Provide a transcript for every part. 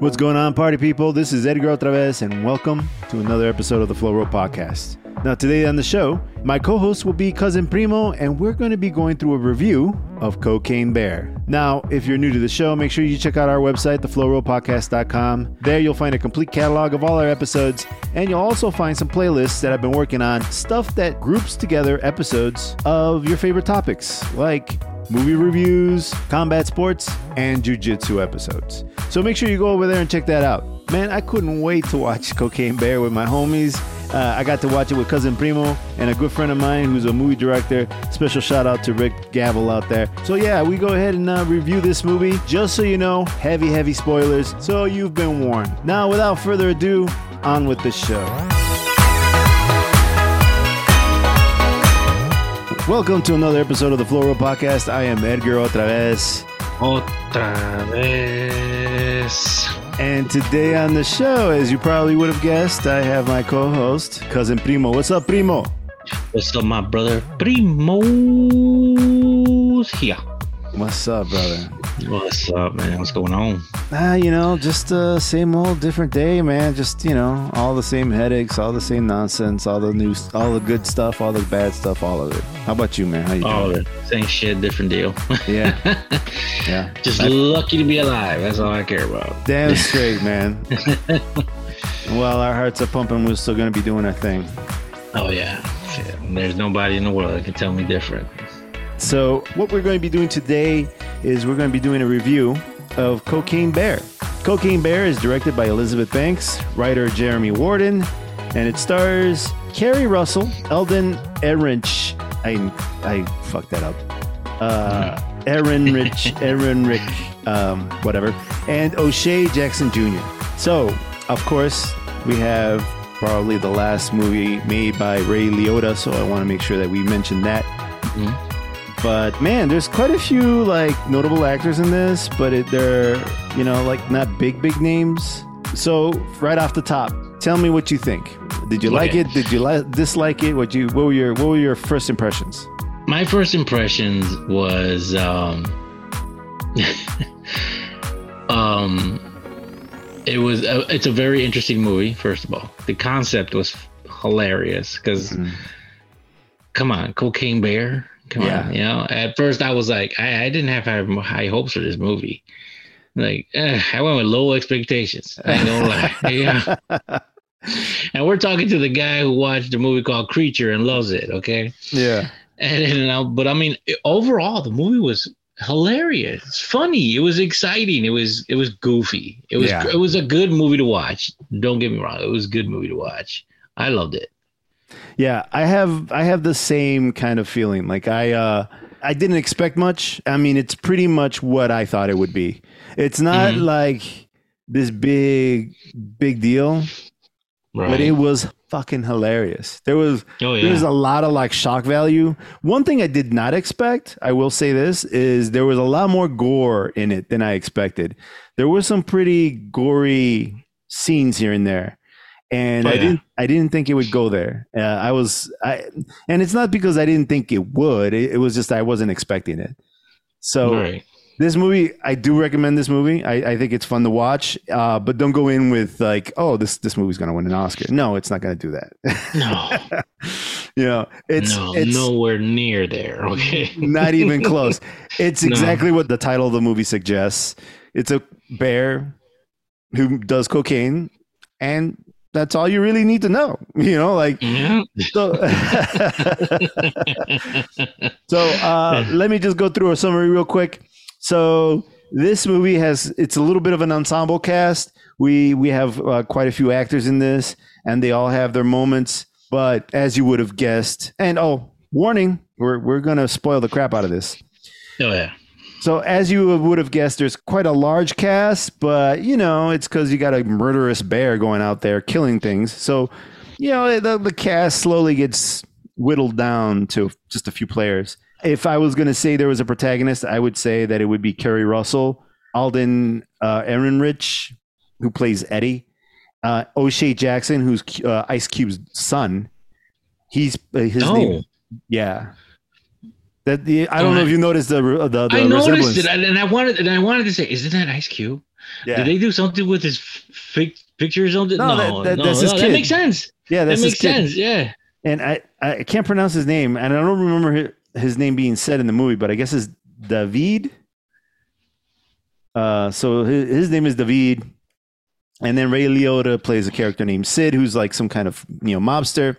What's going on, party people? This is Edgar OtraVez, and welcome to another episode of the Flow Roll Podcast. Now, today on the show, my co host will be Cousin Primo, and we're going to be going through a review of Cocaine Bear. Now, if you're new to the show, make sure you check out our website, theflowrollpodcast.com. There, you'll find a complete catalog of all our episodes, and you'll also find some playlists that I've been working on, stuff that groups together episodes of your favorite topics, like movie reviews, combat sports, and jujitsu episodes. So make sure you go over there and check that out. Man, I couldn't wait to watch Cocaine Bear with my homies. Uh, I got to watch it with cousin Primo and a good friend of mine who's a movie director. Special shout out to Rick Gavel out there. So yeah, we go ahead and uh, review this movie. Just so you know, heavy, heavy spoilers. So you've been warned. Now, without further ado, on with the show. Welcome to another episode of the Flow Roll Podcast. I am Edgar OtraVez. Otra vez. And today on the show, as you probably would have guessed, I have my co-host, cousin Primo. What's up, Primo? What's up, my brother? Primo's here. What's up, brother? What's up, man? What's going on? Ah, you know, just uh, same old, different day, man. Just you know, all the same headaches, all the same nonsense, all the new, all the good stuff, all the bad stuff, all of it. How about you, man? How you All doing? of it. Same shit, different deal. Yeah, yeah. Just lucky to be alive. That's all I care about. Damn straight, man. well, our hearts are pumping. We're still gonna be doing our thing. Oh, yeah. Shit. There's nobody in the world that can tell me different. So, what we're going to be doing today is we're going to be doing a review of Cocaine Bear. Cocaine Bear is directed by Elizabeth Banks, writer Jeremy Warden, and it stars Keri Russell, Alden Ehrenreich. I I fucked that up. Uh, Ehrenreich, Ehrenreich, um, whatever, and O'Shea Jackson Jr. So, of course, we have probably the last movie made by Ray Liotta. So I want to make sure that we mention that. But man, there's quite a few like notable actors in this, but it, they're you know like not big big names. So right off the top, tell me what you think. Did you like Okay. it? Did you li- dislike it? What you what were your what were your first impressions? My first impressions was um um it was a, it's a very interesting movie first of all the concept was hilarious because come on cocaine bear come Yeah. on you know at first i was like i, I didn't have high hopes for this movie like eh, i went with low expectations i gonna lie yeah. and we're talking to the guy who watched a movie called creature and loves it okay Yeah, and, and I, but I mean, overall, the movie was hilarious. It's funny. It was exciting. It was it was goofy. It was Yeah. it was a good movie to watch. Don't get me wrong. It was a good movie to watch. I loved it. Yeah. I have I have the same kind of feeling. Like I uh I didn't expect much. I mean, it's pretty much what I thought it would be. It's not Mhm. like this big big deal, Right. but it was fucking hilarious. There was oh yeah. There's a lot of like shock value. One thing I did not expect, I will say this, is there was a lot more gore in it than I expected. There were some pretty gory scenes here and there. And Oh, I yeah. didn't I didn't think it would go there. Uh, I was I and it's not because I didn't think it would. It, it was just I wasn't expecting it. So right. this movie, I do recommend this movie. I, I think it's fun to watch, uh, but don't go in with like, oh, this this movie's gonna win an Oscar. No, it's not gonna do that. No, you know, it's no, it's nowhere near there. Okay. not even close. It's No. exactly what the title of the movie suggests. It's a bear who does cocaine, and that's all you really need to know. You know, like Yeah. so. so uh, let me just go through a summary real quick. So this movie has it's a little bit of an ensemble cast. We we have uh, quite a few actors in this, and they all have their moments. But as you would have guessed, and oh, warning, we're we're gonna spoil the crap out of this. oh yeah. So as you would have guessed, there's quite a large cast, but you know it's because you got a murderous bear going out there killing things. So you know the the cast slowly gets whittled down to just a few players. If I was going to say there was a protagonist, I would say that it would be Keri Russell, Alden uh, Ehrenreich, who plays Eddie, uh, O'Shea Jackson, who's uh, Ice Cube's son. He's uh, his Oh. name. Yeah. That the, I don't know if you noticed the the, the I noticed it, and I wanted, and I wanted to say, isn't that Ice Cube? Yeah. Did they do something with his f- picture or something? No, No, that- that- no, that's his no, kid. that makes sense. yeah, That that's makes his sense. Yeah. And I, I can't pronounce his name, and I don't remember his, his name being said in the movie, but I guess it's David. Uh, so his, his name is David, and then Ray Liotta plays a character named Sid, who's like some kind of you know mobster.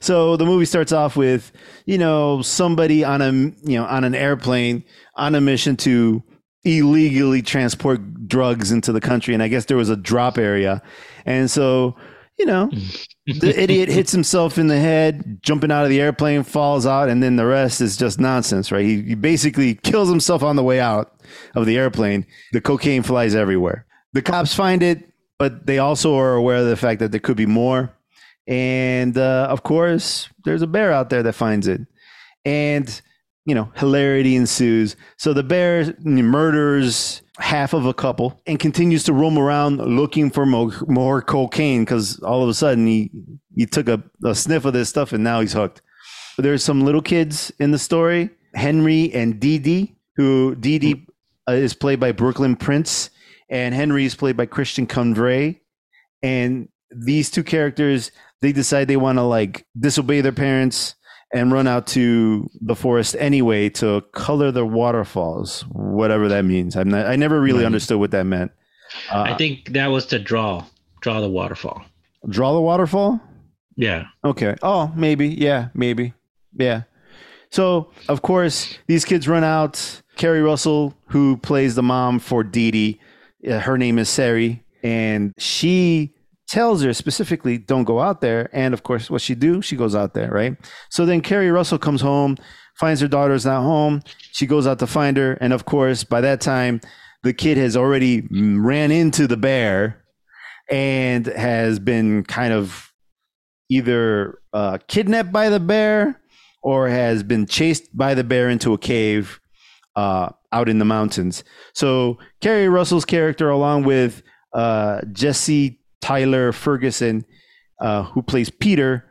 So the movie starts off with you know somebody on a you know on an airplane on a mission to illegally transport drugs into the country, and I guess there was a drop area, and so you know the idiot hits himself in the head, jumping out of the airplane, falls out, and then the rest is just nonsense, right? He, he basically kills himself on the way out of the airplane. The cocaine flies everywhere. The cops find it, but they also are aware of the fact that there could be more. And uh, of course, there's a bear out there that finds it. And, you know, hilarity ensues. So the bear murders half of a couple and continues to roam around looking for more, more cocaine because all of a sudden he, he took a, a sniff of this stuff and now he's hooked. There's some little kids in the story Henry and Dee Dee, who Dee Dee uh, is played by Brooklyn Prince and Henry is played by Christian Convery. And these two characters, they decide they want to like disobey their parents and run out to the forest anyway to color the waterfalls, whatever that means. I'm not, I never really understood what that meant. Uh, I think that was to draw draw the waterfall. draw the waterfall. Yeah. Okay. Oh, maybe. Yeah, maybe. Yeah. So, of course, these kids run out. Keri Russell, who plays the mom for Dee Dee, uh, her name is Sari, and she tells her specifically, don't go out there. And of course, what she do? She goes out there, right? So then Keri Russell comes home, finds her daughter's not home. She goes out to find her. And of course, by that time, the kid has already mm, ran into the bear and has been kind of either uh, kidnapped by the bear or has been chased by the bear into a cave uh, out in the mountains. So Keri Russell's character, along with uh, Jesse Tyler Ferguson, uh, who plays Peter,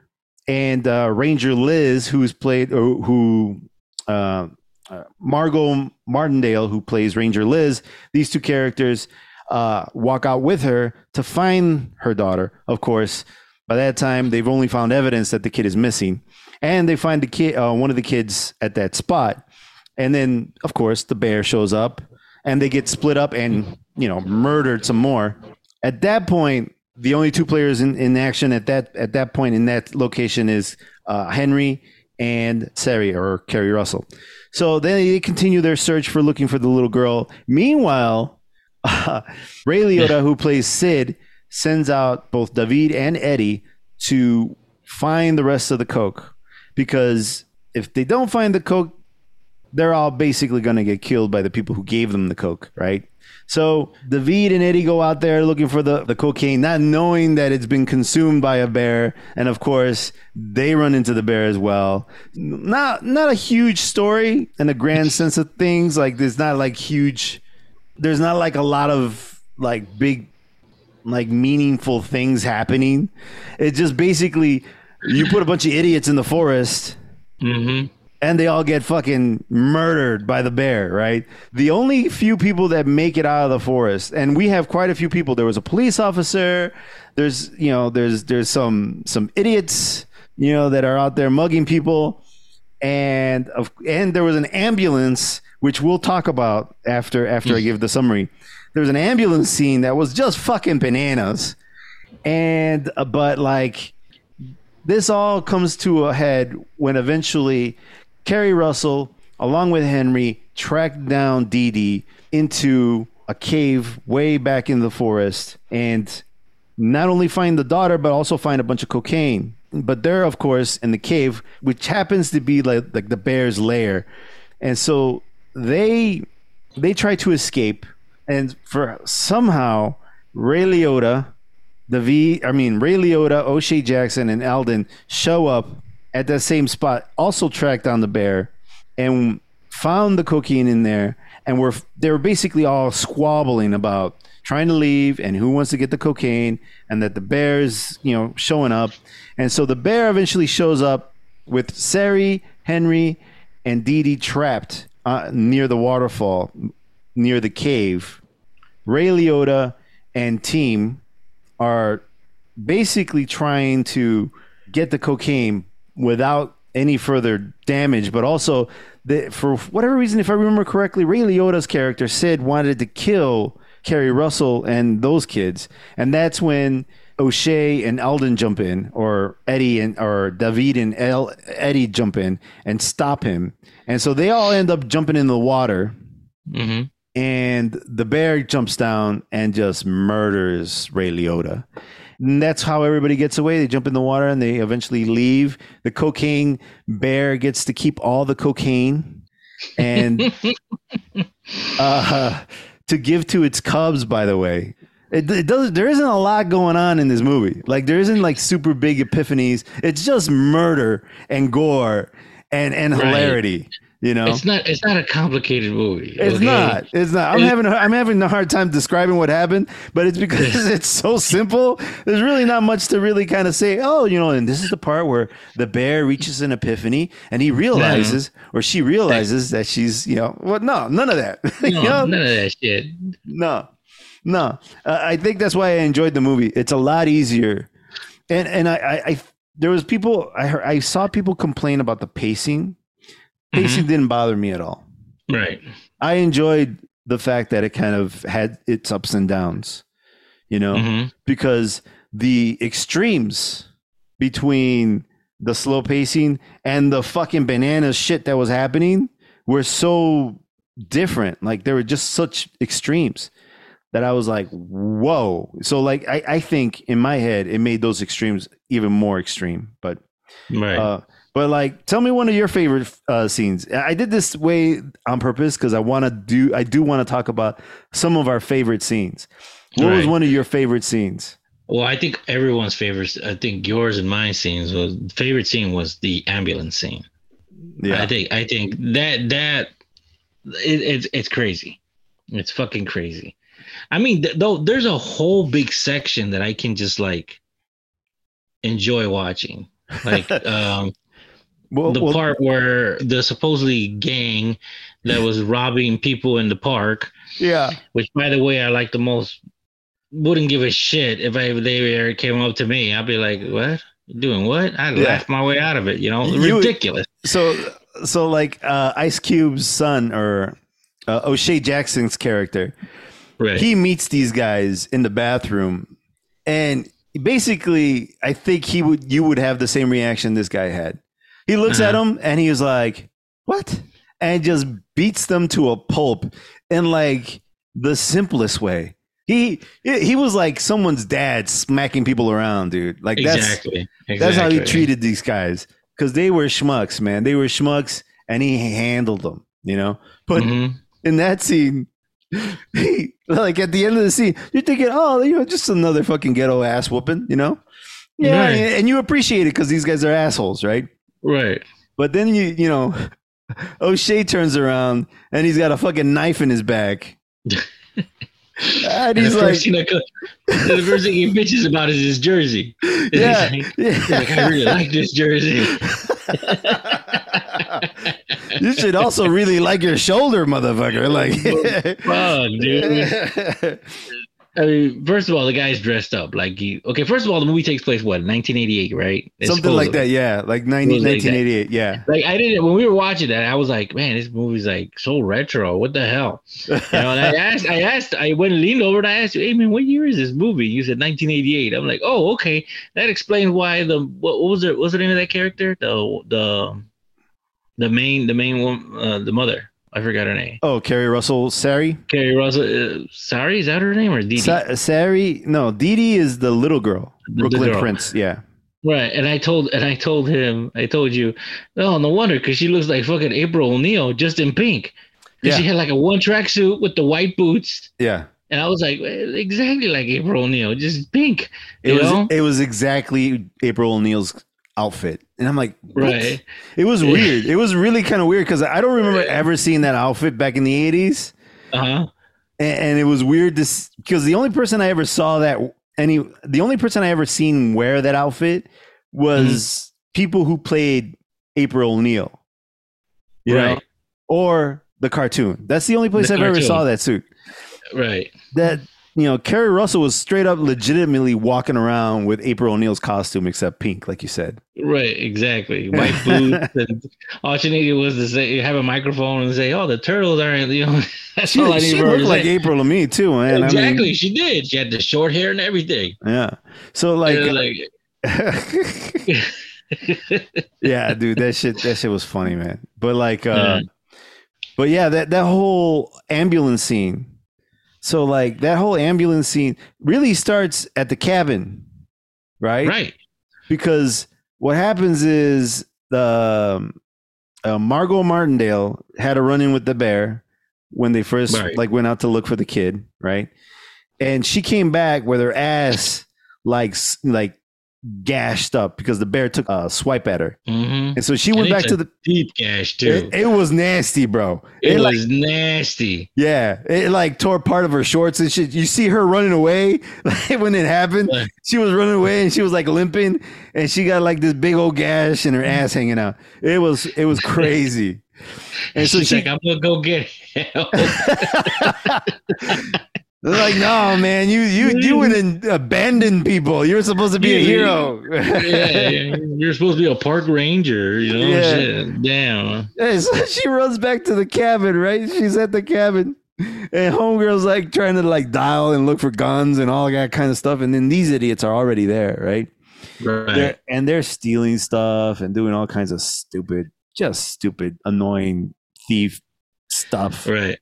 and uh, Ranger Liz, who's played or who. Uh, uh, Margot Martindale, who plays Ranger Liz, these two characters uh, walk out with her to find her daughter. Of course, by that time, they've only found evidence that the kid is missing, and they find the kid, uh, one of the kids, at that spot. And then, of course, the bear shows up, and they get split up and you know murdered some more. At that point, the only two players in, in action at that at that point in that location is uh, Henry and Sari or Keri Russell. So then they continue their search for looking for the little girl. Meanwhile, uh, Ray Liotta, who plays Sid, sends out both David and Eddie to find the rest of the coke because if they don't find the coke, they're all basically going to get killed by the people who gave them the coke, right? So David and Eddie go out there looking for the, the cocaine, not knowing that it's been consumed by a bear, and of course they run into the bear as well. Not not a huge story in the grand sense of things. Like there's not like huge. There's not like a lot of like big like meaningful things happening. It's just basically you put a bunch of idiots in the forest Mm-hmm. And they all get fucking murdered by the bear, right? The only few people that make it out of the forest, and we have quite a few people. There was a police officer. There's you know there's there's some some idiots you know that are out there mugging people, and of and there was an ambulance which we'll talk about after after I give the summary. There was an ambulance scene that was just fucking bananas, and uh, but like this all comes to a head when eventually Keri Russell, along with Henry, tracked down Dee Dee into a cave way back in the forest and not only find the daughter, but also find a bunch of cocaine. But they're, of course, in the cave, which happens to be like, like the bear's lair. And so they they try to escape, and for somehow Ray Liotta, the V, I mean Ray Liotta, O'Shea Jackson, and Alden show up at that same spot, also tracked down the bear, and found the cocaine in there, and were they were basically all squabbling about trying to leave and who wants to get the cocaine, and that the bear's you know showing up, and so the bear eventually shows up with Sari, Henry, and Dee Dee trapped uh, near the waterfall, near the cave. Ray Liotta and team are basically trying to get the cocaine without any further damage, but also the, for whatever reason, if I remember correctly, Ray Liotta's character Sid wanted to kill Keri Russell and those kids, and that's when O'Shea and Alden jump in, or Eddie and or David and El, Eddie jump in and stop him, and so they all end up jumping in the water, hmm and the bear jumps down and just murders Ray Liotta. And that's how everybody gets away. They jump in the water and they eventually leave. The cocaine bear gets to keep all the cocaine and uh, to give to its cubs. By the way, it, it does. There isn't a lot going on in this movie. Like there isn't like super big epiphanies. It's just murder and gore and and Right. hilarity. You know, It's not. It's not a complicated movie. it's okay? not. It's not. I'm having. a- I'm having a hard time describing what happened, but it's because it's so simple. There's really not much to really kind of say. Oh, you know, and this is the part where the bear reaches an epiphany and he realizes, or she realizes that she's, you know, what? No, none of that. you No, know? none of that shit. No, no. Uh, I think that's why I enjoyed the movie. It's a lot easier, and and I, I, I there was people I heard I saw people complain about the pacing. Pacing didn't bother me at all. Right. I enjoyed the fact that it kind of had its ups and downs, you know, hmm because the extremes between the slow pacing and the fucking banana shit that was happening were so different. Like they were just such extremes that I was like, whoa. So like I, I think in my head it made those extremes even more extreme. But Right. uh, but like, tell me one of your favorite uh, scenes. I did this way on purpose because I want to do. I do want to talk about some of our favorite scenes. What was one of your favorite scenes? well, I think everyone's favorite. I think yours and my scenes was favorite scene was the ambulance scene. Yeah, I think. I think that that it, it's it's crazy. It's fucking crazy. I mean, th- though, there's a whole big section that I can just like enjoy watching. Like um well, the well, part where the supposedly gang that was robbing people in the park, yeah, which by the way I like the most, wouldn't give a shit if I they ever came up to me. I'd be like, "What? Doing what?" I'd Yeah. laugh my way out of it. You know, You- ridiculous. so so like uh, Ice Cube's son or uh, O'Shea Jackson's character, Right. he meets these guys in the bathroom, and basically, I think he would you would have the same reaction this guy had. He looks at Uh-huh. him and he was like, "What?" and just beats them to a pulp in like the simplest way. He he was like someone's dad smacking people around, dude. Like that's exactly. that's how he treated these guys because they were schmucks, man. They were schmucks, and he handled them. You know, but Mhm. in that scene, he, like at the end of the scene, you're thinking, oh, you know, just another fucking ghetto ass whooping, you know? Yeah, Right. and you appreciate it because these guys are assholes, right? Right. But then you, you know, O'Shea turns around and he's got a fucking knife in his back. and And the like, first thing that the first thing he bitches about is his jersey. yeah, He's like, he's like, I really like this jersey. you should also really like your shoulder, motherfucker. Like, Fuck, dude. I mean, first of all, the guy's dressed up like he. Okay, first of all, the movie takes place what 1988, right? It's Something like that, yeah. Like 90, It was like that. 1988, yeah. Like I didn't when we were watching that, I was like, man, this movie's like so retro. What the hell? You know, and I asked, I asked, I went and leaned over and I asked you, hey man, what year is this movie? You said 1988. I'm like, oh, okay, that explains why the what, what was it? What's the name of that character? The the the main the main one, uh, the mother. I forgot her name. Oh, Keri Russell, Sari? Keri Russell. Uh, sorry, is that her name or Dee Dee? Sa- Sari? No, Dee Dee is the little girl. The Brooklyn girl. Prince, yeah. Right, and I told and I told him, I told you, oh, no wonder, because she looks like fucking April O'Neil just in pink. Yeah. she had like a one track suit with the white boots, Yeah. and I was like, exactly like April O'Neil, just pink. It was know? it was exactly April O'Neil's outfit. And I'm like, what? Right. It was weird. It was really kind of weird because I don't remember ever seeing that outfit back in the 80s. Uh huh. and, and it was weird to because the only person I ever saw that any the only person I ever seen wear that outfit was Mm-hmm. people who played April O'Neil, you know, Right. or the cartoon. That's the only place The I've ever saw that suit. Right. that you know Keri Russell was straight up legitimately walking around with April O'Neil's costume except pink, like you said. Right, exactly. White boots, and all she needed was to say, have a microphone and say, "Oh, the turtles aren't." You know, that's She, all I she need looked like say. April to me too, man. I mean, exactly, she did. She had the short hair and everything. yeah. So like, like yeah, dude, that shit that shit was funny, man. But like uh Yeah. but yeah, that that whole ambulance scene. So like that whole ambulance scene really starts at the cabin, right? right, Because what happens is the um, uh, Margot Martindale had a run in with the bear when they first Right. like went out to look for the kid, right? And she came back with her ass like like gashed up because the bear took a swipe at her. hmm And so she And went back to the. deep gash too. It, it was nasty, bro. It, It, like, was nasty. yeah, it like tore part of her shorts and shit. You see her running away like, when it happened. She was running away and she was like limping, and she got like this big old gash and her ass hanging out. It was it was crazy. And so She's she like, "I'm gonna go get help." They're like, no, man, you you you went and abandoned people. You're supposed to be a hero. yeah, yeah, you're supposed to be a park ranger, you know? Yeah. Shit. Damn. Hey, so she runs back to the cabin, right? She's at the cabin. And homegirl's like trying to like dial and look for guns and all that kind of stuff. And then these idiots are already there, right? Right. They're, and they're stealing stuff and doing all kinds of stupid, just stupid, annoying thief stuff. Right.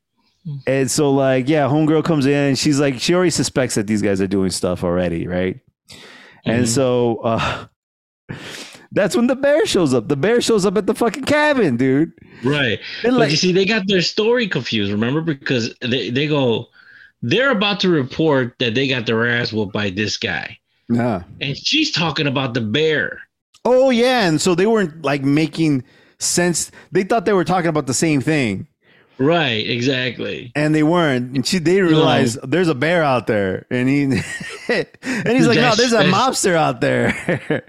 And so, like, yeah, homegirl comes in and she's like, she already suspects that these guys are doing stuff already, right? And Mhm. so, uh, that's when the bear shows up. The bear shows up at the fucking cabin, dude. Right. And But like, you see, they got their story confused, remember? Because they, they go, they're about to report that they got their ass whooped by this guy. Yeah. And she's talking about the bear. Oh yeah, and so they weren't like making sense. They thought they were talking about the same thing, Right, exactly. and they weren't. And she, they realized there's a bear out there, and he, and he's like, no, there's a mobster out there.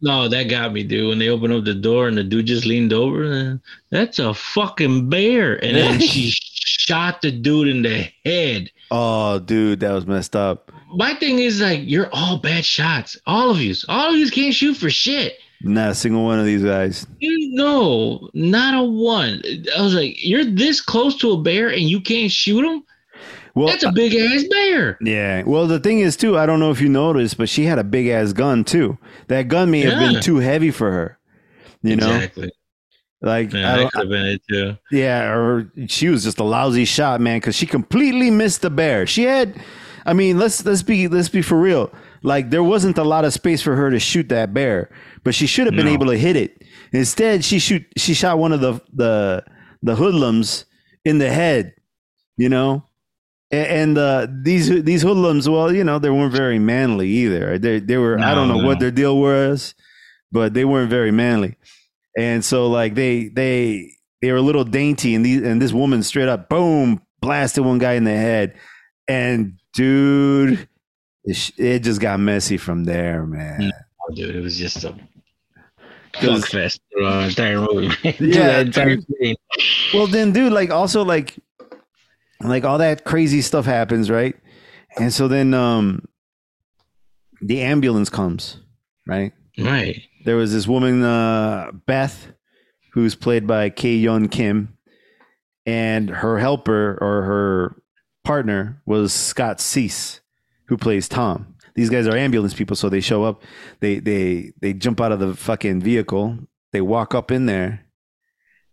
No, that got me, dude. When they opened up the door and the dude just leaned over, and, that's a fucking bear. And then she shot the dude in the head. oh, dude, that was messed up. My thing is like, you're all bad shots. All of you. All of you can't shoot for shit. Not a single one of these guys. You no, not a one. I was like, you're this close to a bear and you can't shoot him? Well, That's a big ass bear. yeah. Well, the thing is too. I don't know if you noticed, but she had a big ass gun too. That gun may have been too heavy for her. You know, exactly. like I Yeah, that could have been it too. Yeah, or she was just a lousy shot, man, because she completely missed the bear. She had, I mean, let's let's be let's be for real. Like there wasn't a lot of space for her to shoot that bear, but she should have been No. able to hit it. Instead, she shoot she shot one of the the the hoodlums in the head. You know, A- and uh, these these hoodlums, well, you know, they weren't very manly either. They they were I don't No, know what their deal was, but they weren't very manly. And so like they they they were a little dainty, and these and this woman straight up boom blasted one guy in the head, and dude, it, it just got messy from there, man. Oh, dude, it was just a 'Cause- fuck fest throughout the entire movie. Yeah, entire dude. Well, then, dude, like also like like all that crazy stuff happens, right? And so then um the ambulance comes, right? Right. There was this woman, uh, Beth, who's played by Kahyun Kim, and her helper or her partner was Scott Seiss, who plays Tom. These guys are ambulance people, so they show up, they they they jump out of the fucking vehicle, they walk up in there,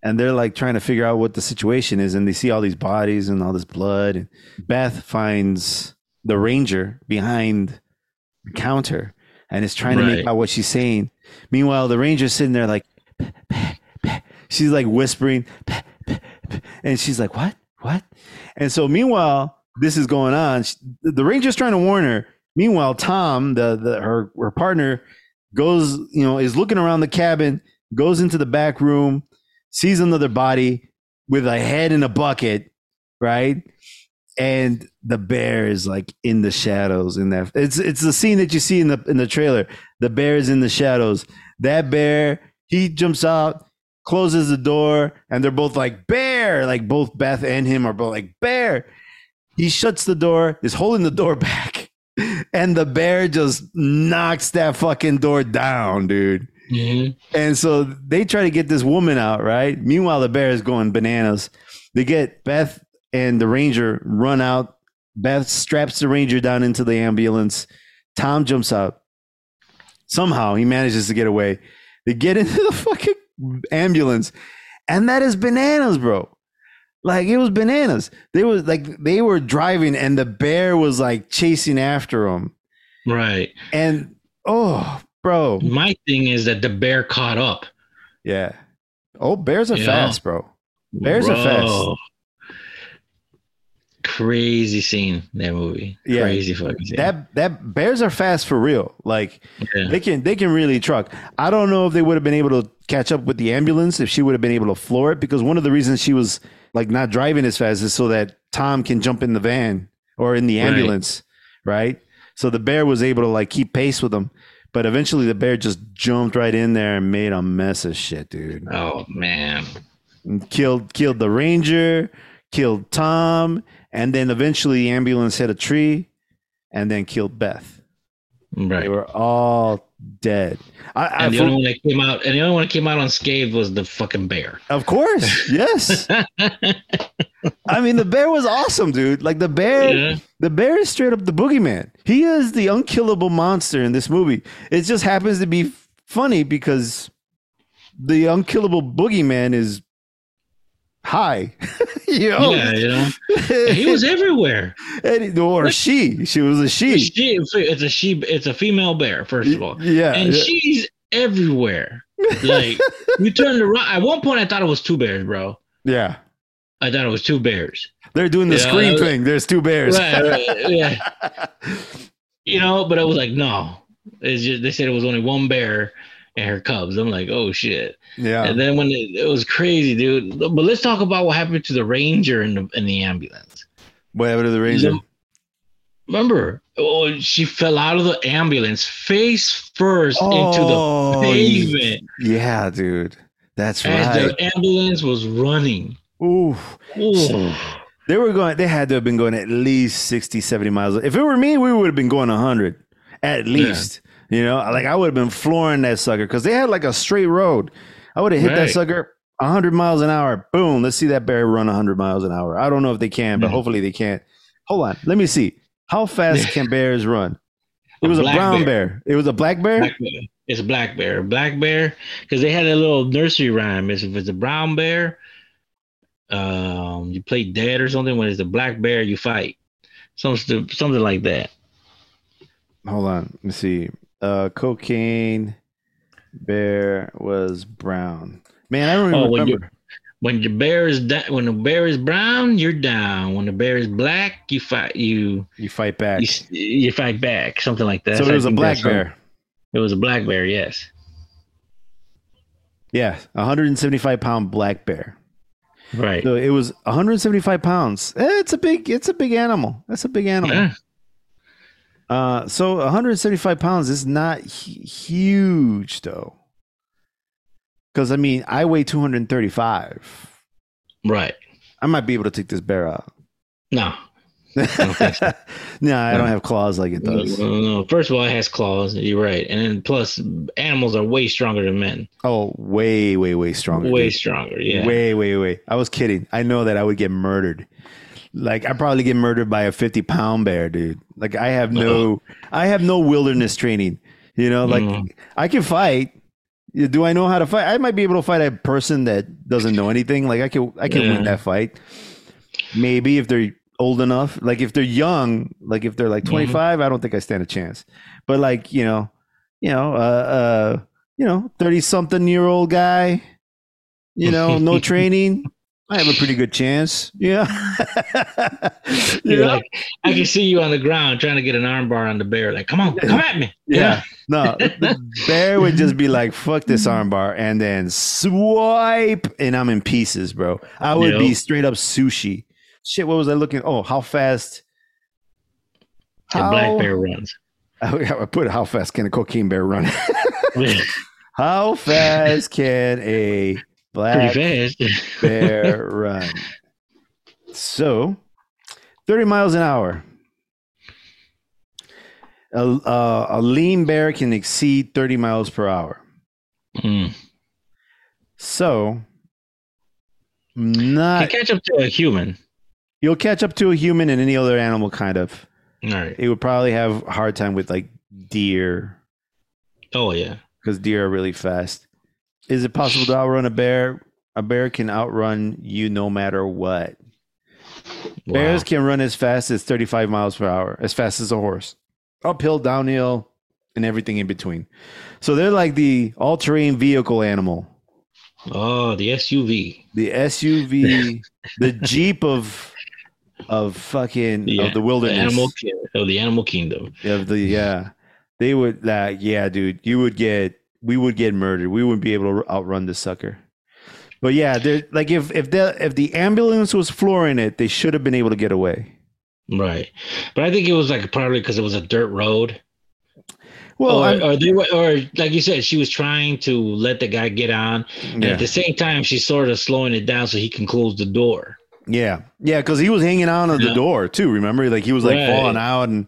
and they're like trying to figure out what the situation is, and they see all these bodies and all this blood. And Beth finds the ranger behind the counter and is trying to make out what she's saying. Meanwhile, the ranger's sitting there like, she's like whispering, and she's like, "What? What?" And so, meanwhile, this is going on. The ranger's trying to warn her. Meanwhile, Tom, the, the her her partner, goes, you know, is looking around the cabin, goes into the back room, sees another body with a head in a bucket, right? And the bear is like in the shadows in that it's it's the scene that you see in the in the trailer. The bear is in the shadows. That bear, he jumps out, closes the door, and they're both like bear, like both Beth and him are both like bear. He shuts the door, is holding the door back, and the bear just knocks that fucking door down, dude. Mhm. And so they try to get this woman out, right? Meanwhile, the bear is going bananas. They get Beth and the ranger run out. Beth straps the ranger down into the ambulance. Tom jumps out. Somehow he manages to get away. They get into the fucking ambulance, and that is bananas, bro. Like it was bananas. They was like they were driving, and the bear was like chasing after them. Right. And oh, bro, My thing is that the bear caught up. yeah. Oh, bears are Yeah. fast, bro. Bears are fast. Crazy scene in that movie. Yeah. Crazy fucking scene. That that bears are fast for real. Like yeah. they can they can really truck. I don't know if they would have been able to catch up with the ambulance if she would have been able to floor it because one of the reasons she was like not driving as fast is so that Tom can jump in the van or in the ambulance, right? So the bear was able to like keep pace with them. But eventually the bear just jumped right in there and made a mess of shit, dude. Oh man. And killed killed the ranger, killed Tom, and then eventually the ambulance hit a tree and then killed Beth. Right. They were all dead. I, I and the for- only one that came out, and the only one that came out unscathed was the fucking bear. of course, yes. I mean, the bear was awesome, dude. Like the bear, Yeah. the bear is straight up the boogeyman. He is the unkillable monster in this movie. It just happens to be funny because the unkillable boogeyman is you know, Yeah, you know, he was everywhere. And or she. She was a she. She, it's a she. It's a female bear. First of all, Yeah, and yeah. she's everywhere. Like you turned around. At one point, I thought it was two bears, bro. yeah. I thought it was two bears. They're doing the Yeah, scream thing. There's two bears. Right, right, yeah. You know, but I was like, no. It's just they said it was only one bear and her cubs. I'm like, oh shit. yeah. And then when it, it was crazy, dude. But let's talk about what happened to the ranger in the in the ambulance. Whatever to the ranger. Remember, oh, she fell out of the ambulance face first into the Oh, pavement Yeah, dude. That's as right. the ambulance was running. Ooh. Ooh. They were going, they had to have been going at least 60, 70 miles. If it were me, we would have been going 100 at least. You know, like I would have been flooring that sucker because they had like a straight road. I would have hit that Right. sucker 100 miles an hour. Boom. Let's see that bear run 100 miles an hour. I don't know if they can, but Mhm. hopefully they can't. Hold on. Let me see. How fast can bears run? It was a black brown bear. bear. It was a black bear? Black bear. It's a black bear. Black bear, because they had a little nursery rhyme. Is if it's a brown bear, um, you play dead or something. When it's a black bear, you fight. Something, something like that. Hold on. Let me see. Uh, cocaine bear was brown. Man, I don't Oh, when remember. When the bear is da- when the bear is brown, you're down. When the bear is black, you fight. You You fight back. you, you fight back. Something like that. so it was a black bear. It was a black bear. Yes. Yeah, 175 pound black bear. Right. So it was 175 pounds. Eh, It's a big. It's a big animal. That's a big animal. Yeah. Uh, so 175 pounds is not hu- huge though. Because I mean, I weigh 235. Right. I might be able to take this bear out. No. no, I don't have claws like it does. no, no. First of all, it has claws. You're right, and then plus, animals are way stronger than men. Oh, way, way, way stronger. way dude. stronger. Yeah. Way, way, way. I was kidding. I know that I would get murdered. Like I probably get murdered by a 50 pound bear, dude. Like I have no I have no wilderness training. You know, like Mhm. I can fight. Do I know how to fight? I might be able to fight a person that doesn't know anything. Like I can I can win that fight. Maybe if they're old enough. Like if they're young, like if they're like Mhm. 25, I don't think I stand a chance. But like, you know, you know, uh uh, you know, 30 something year old guy, you know, no training. I have a pretty good chance. Yeah. you know? like, I can see you on the ground trying to get an armbar on the bear. Like, come on, come at me. Yeah. No, the bear would just be like, fuck this armbar, and then swipe, and I'm in pieces, bro. I would be straight up sushi. Shit, what was I looking? Oh, how fast? The How, black bear runs. I put how fast can a cocaine bear run? how fast can a black Pretty fast. bear run? So 30 miles an hour. A, uh, a lean bear can exceed 30 miles per hour. Mm. So, Can not catch up to a human. you'll catch up to a human and any other animal, kind of. All right. It would probably have a hard time with like deer Oh yeah. because deer are really fast. Is it possible to outrun a bear? A bear can outrun you no matter what. Bears can run as fast as 35 miles per hour, as fast as a horse, uphill, downhill, and everything in between. So they're like the all terrain vehicle animal, Oh, the SUV. the SUV, the Jeep of of fucking Yeah, of the The wilderness. animal ki- of the animal kingdom. of the yeah, they would like yeah, dude, you would get we would get murdered. We wouldn't be able to outrun this sucker. But yeah, they're like if if the if the ambulance was flooring it, they should have been able to get away. Right. But I think it was like probably because it was a dirt road. Well, or, or they were, or like you said, she was trying to let the guy get on, and yeah. at the same time, she's sort of slowing it down so he can close the door. Yeah, yeah, because he was hanging out on the Yeah. door too. Remember, like he was like Right. falling out, and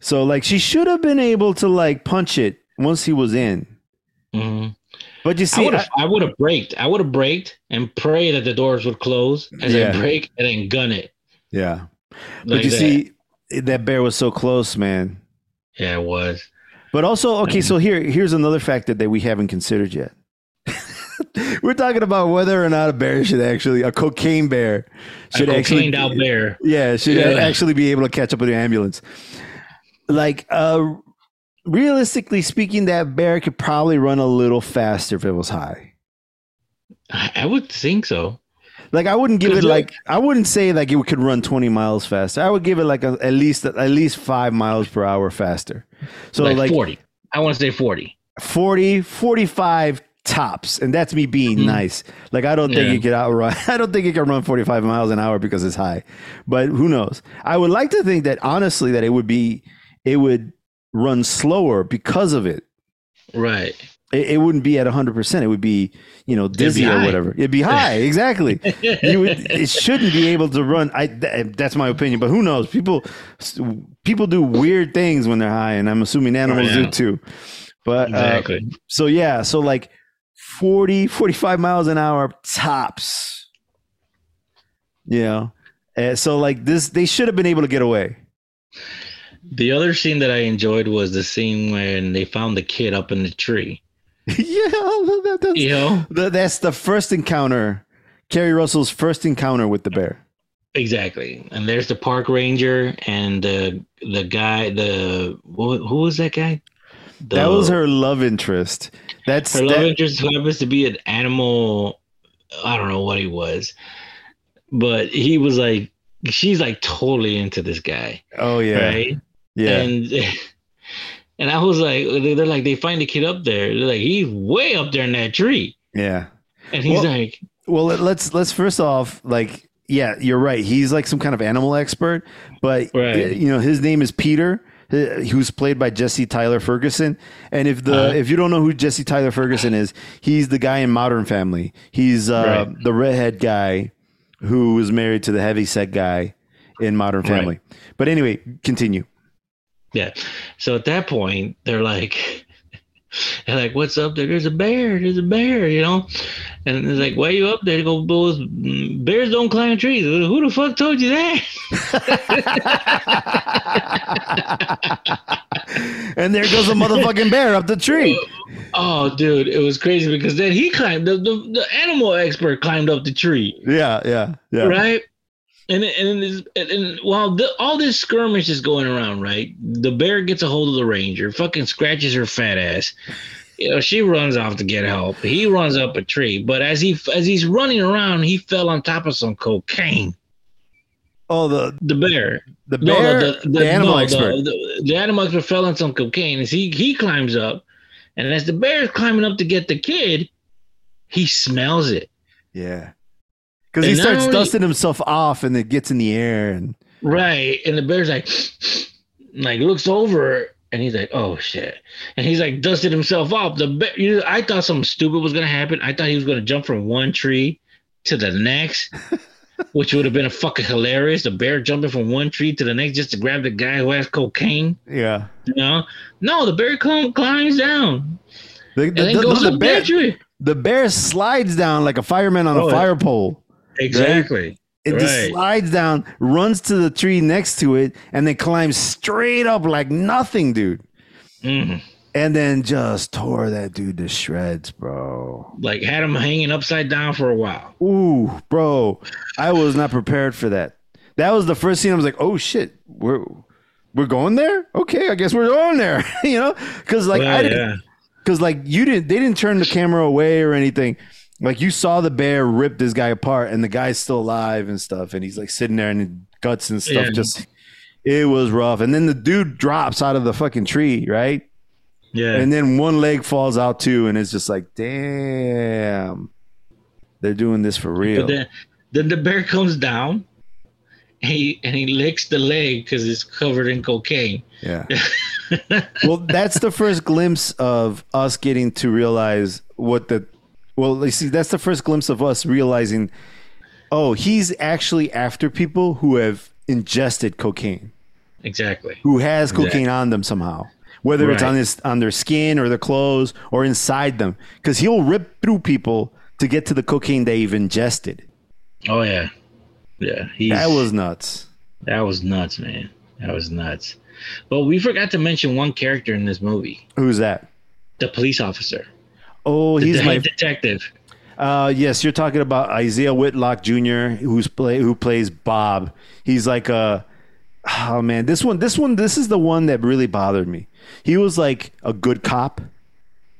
so like she should have been able to like punch it once he was in. Hmm But you I see, I would have braked. I would have braked and pray that the doors would close as Yeah. I brake and then gun it. yeah, but you that. see, that bear was so close, man. yeah, it was. But also, okay, Mm-hmm. so here here's another factor that we haven't considered yet. We're talking about whether or not a bear should actually a cocaine bear should a actually out bear. Yeah, should Yeah. actually be able to catch up with the ambulance. Like, uh, realistically speaking, that bear could probably run a little faster if it was high. I, I would think so. Like, I wouldn't give it Could like I wouldn't say like it could run twenty miles faster. I would give it like a, at least at least five miles per hour faster. So like, like, 40. I want to say 40. 40, 45 tops, and that's me being Mhm. nice. Like, I don't think Yeah. it could outrun. I don't think it can run forty five miles an hour because it's high. But who knows? I would like to think that honestly that it would be it would run slower because of it. Right. It, it wouldn't be at hundred percent. It would be you know dizzy or whatever. It'd be high exactly. you would, it shouldn't be able to run. I th- that's my opinion, but who knows? People people do weird things when they're high, and I'm assuming animals yeah. do too. But uh, so yeah, so like 40, 45 miles an hour tops. You know, Uh, so like this, they should have been able to get away. The other scene that I enjoyed was the scene when they found the kid up in the tree. yeah, that, that's, You know? Th- that's the first encounter. Keri Russell's first encounter with the bear. Exactly. And there's the park ranger and the the guy, the who, who was that guy? The, that was her love interest. That's her love that- interest who happens to be an animal. I don't know what he was, but he was like, she's like totally into this guy, Oh yeah, right? Yeah. And and I was like, they're like, they find the kid up there. They're like, he's way up there in that tree, yeah. and he's Well- like, Well, let- let's let's first off like yeah, you're right. He's like some kind of animal expert, but Right. you know his name is Peter, uh, who's played by Jesse Tyler Ferguson. And if the Uh-huh. if you don't know who Jesse Tyler Ferguson is, he's the guy in Modern Family. He's uh, Right. the redhead guy who was married to the heavyset guy in Modern Right. Family. But anyway, continue. Yeah. So at that point, they're like, they're like, "What's up there? There's a bear. There's a bear." You know, and it's like, "Why are you up there?" They go, "Bulls, mm, bears don't climb trees." Who the fuck told you that? and there goes a motherfucking bear up the tree. oh, dude, it was crazy because then he climbed. The, the, the animal expert climbed up the tree, Yeah, yeah, yeah. right? And and, and, and, while the, all this skirmish is going around, right? The bear gets a hold of the ranger, fucking scratches her fat ass. You know, she runs off to get help. He runs up a tree, but as he as he's running around, he fell on top of some cocaine. Oh, the The bear, the no, bear, the, the, the, animal no, expert. The, the, the animal expert fell on some cocaine. As he he climbs up, and as the bear is climbing up to get the kid, he smells it. Yeah. Because he starts only- dusting himself off and it gets in the air and Right. And the bear's like, like looks over and he's like, oh shit. And he's like dusted himself off. The bear, you know, I thought something stupid was gonna happen. I thought he was gonna jump from one tree to the next. which would have been a fucking hilarious. The bear jumping from one tree to the next just to grab the guy who has cocaine. Yeah. You know, no, the bear cl- climbs down The, and then the- goes the up bear, the bear slides down like a fireman on Oh, a fire pole. Exactly. It just slides down, runs to the tree next to it, and then climbs straight up like nothing, dude. Mhm. And then just tore that dude to shreds, bro. Like had him hanging upside down for a while. Ooh, bro. I was not prepared for that. That was the first scene I was like, oh shit, we're we're going there? Okay, I guess we're going there. you know? Because like Well, I didn't yeah. because like you didn't they didn't turn the camera away or anything like you saw the bear rip this guy apart and the guy's still alive and stuff and he's like sitting there and guts and stuff Yeah. just it was rough and then the dude drops out of the fucking tree right Yeah. and then one leg falls out too and it's just like damn they're doing this for real But then, then the bear comes down, and he and he licks the leg because it's covered in cocaine. yeah well that's the first glimpse of us getting to realize what the well you see that's the first glimpse of us realizing oh he's actually after people who have ingested cocaine. Exactly. who has cocaine on them somehow whether it's on his on their skin or their clothes or inside them. Because he'll rip through people to get to the cocaine they've ingested. Oh yeah, yeah. He's, that was nuts. That was nuts, man. That was nuts. But we forgot to mention one character in this movie: who's that? The police officer, oh he's my detective. Uh, yes, you're talking about Isaiah Whitlock Jr., who's play who plays Bob. He's like a oh man, this one, this one, this is the one that really bothered me. He was like a good cop,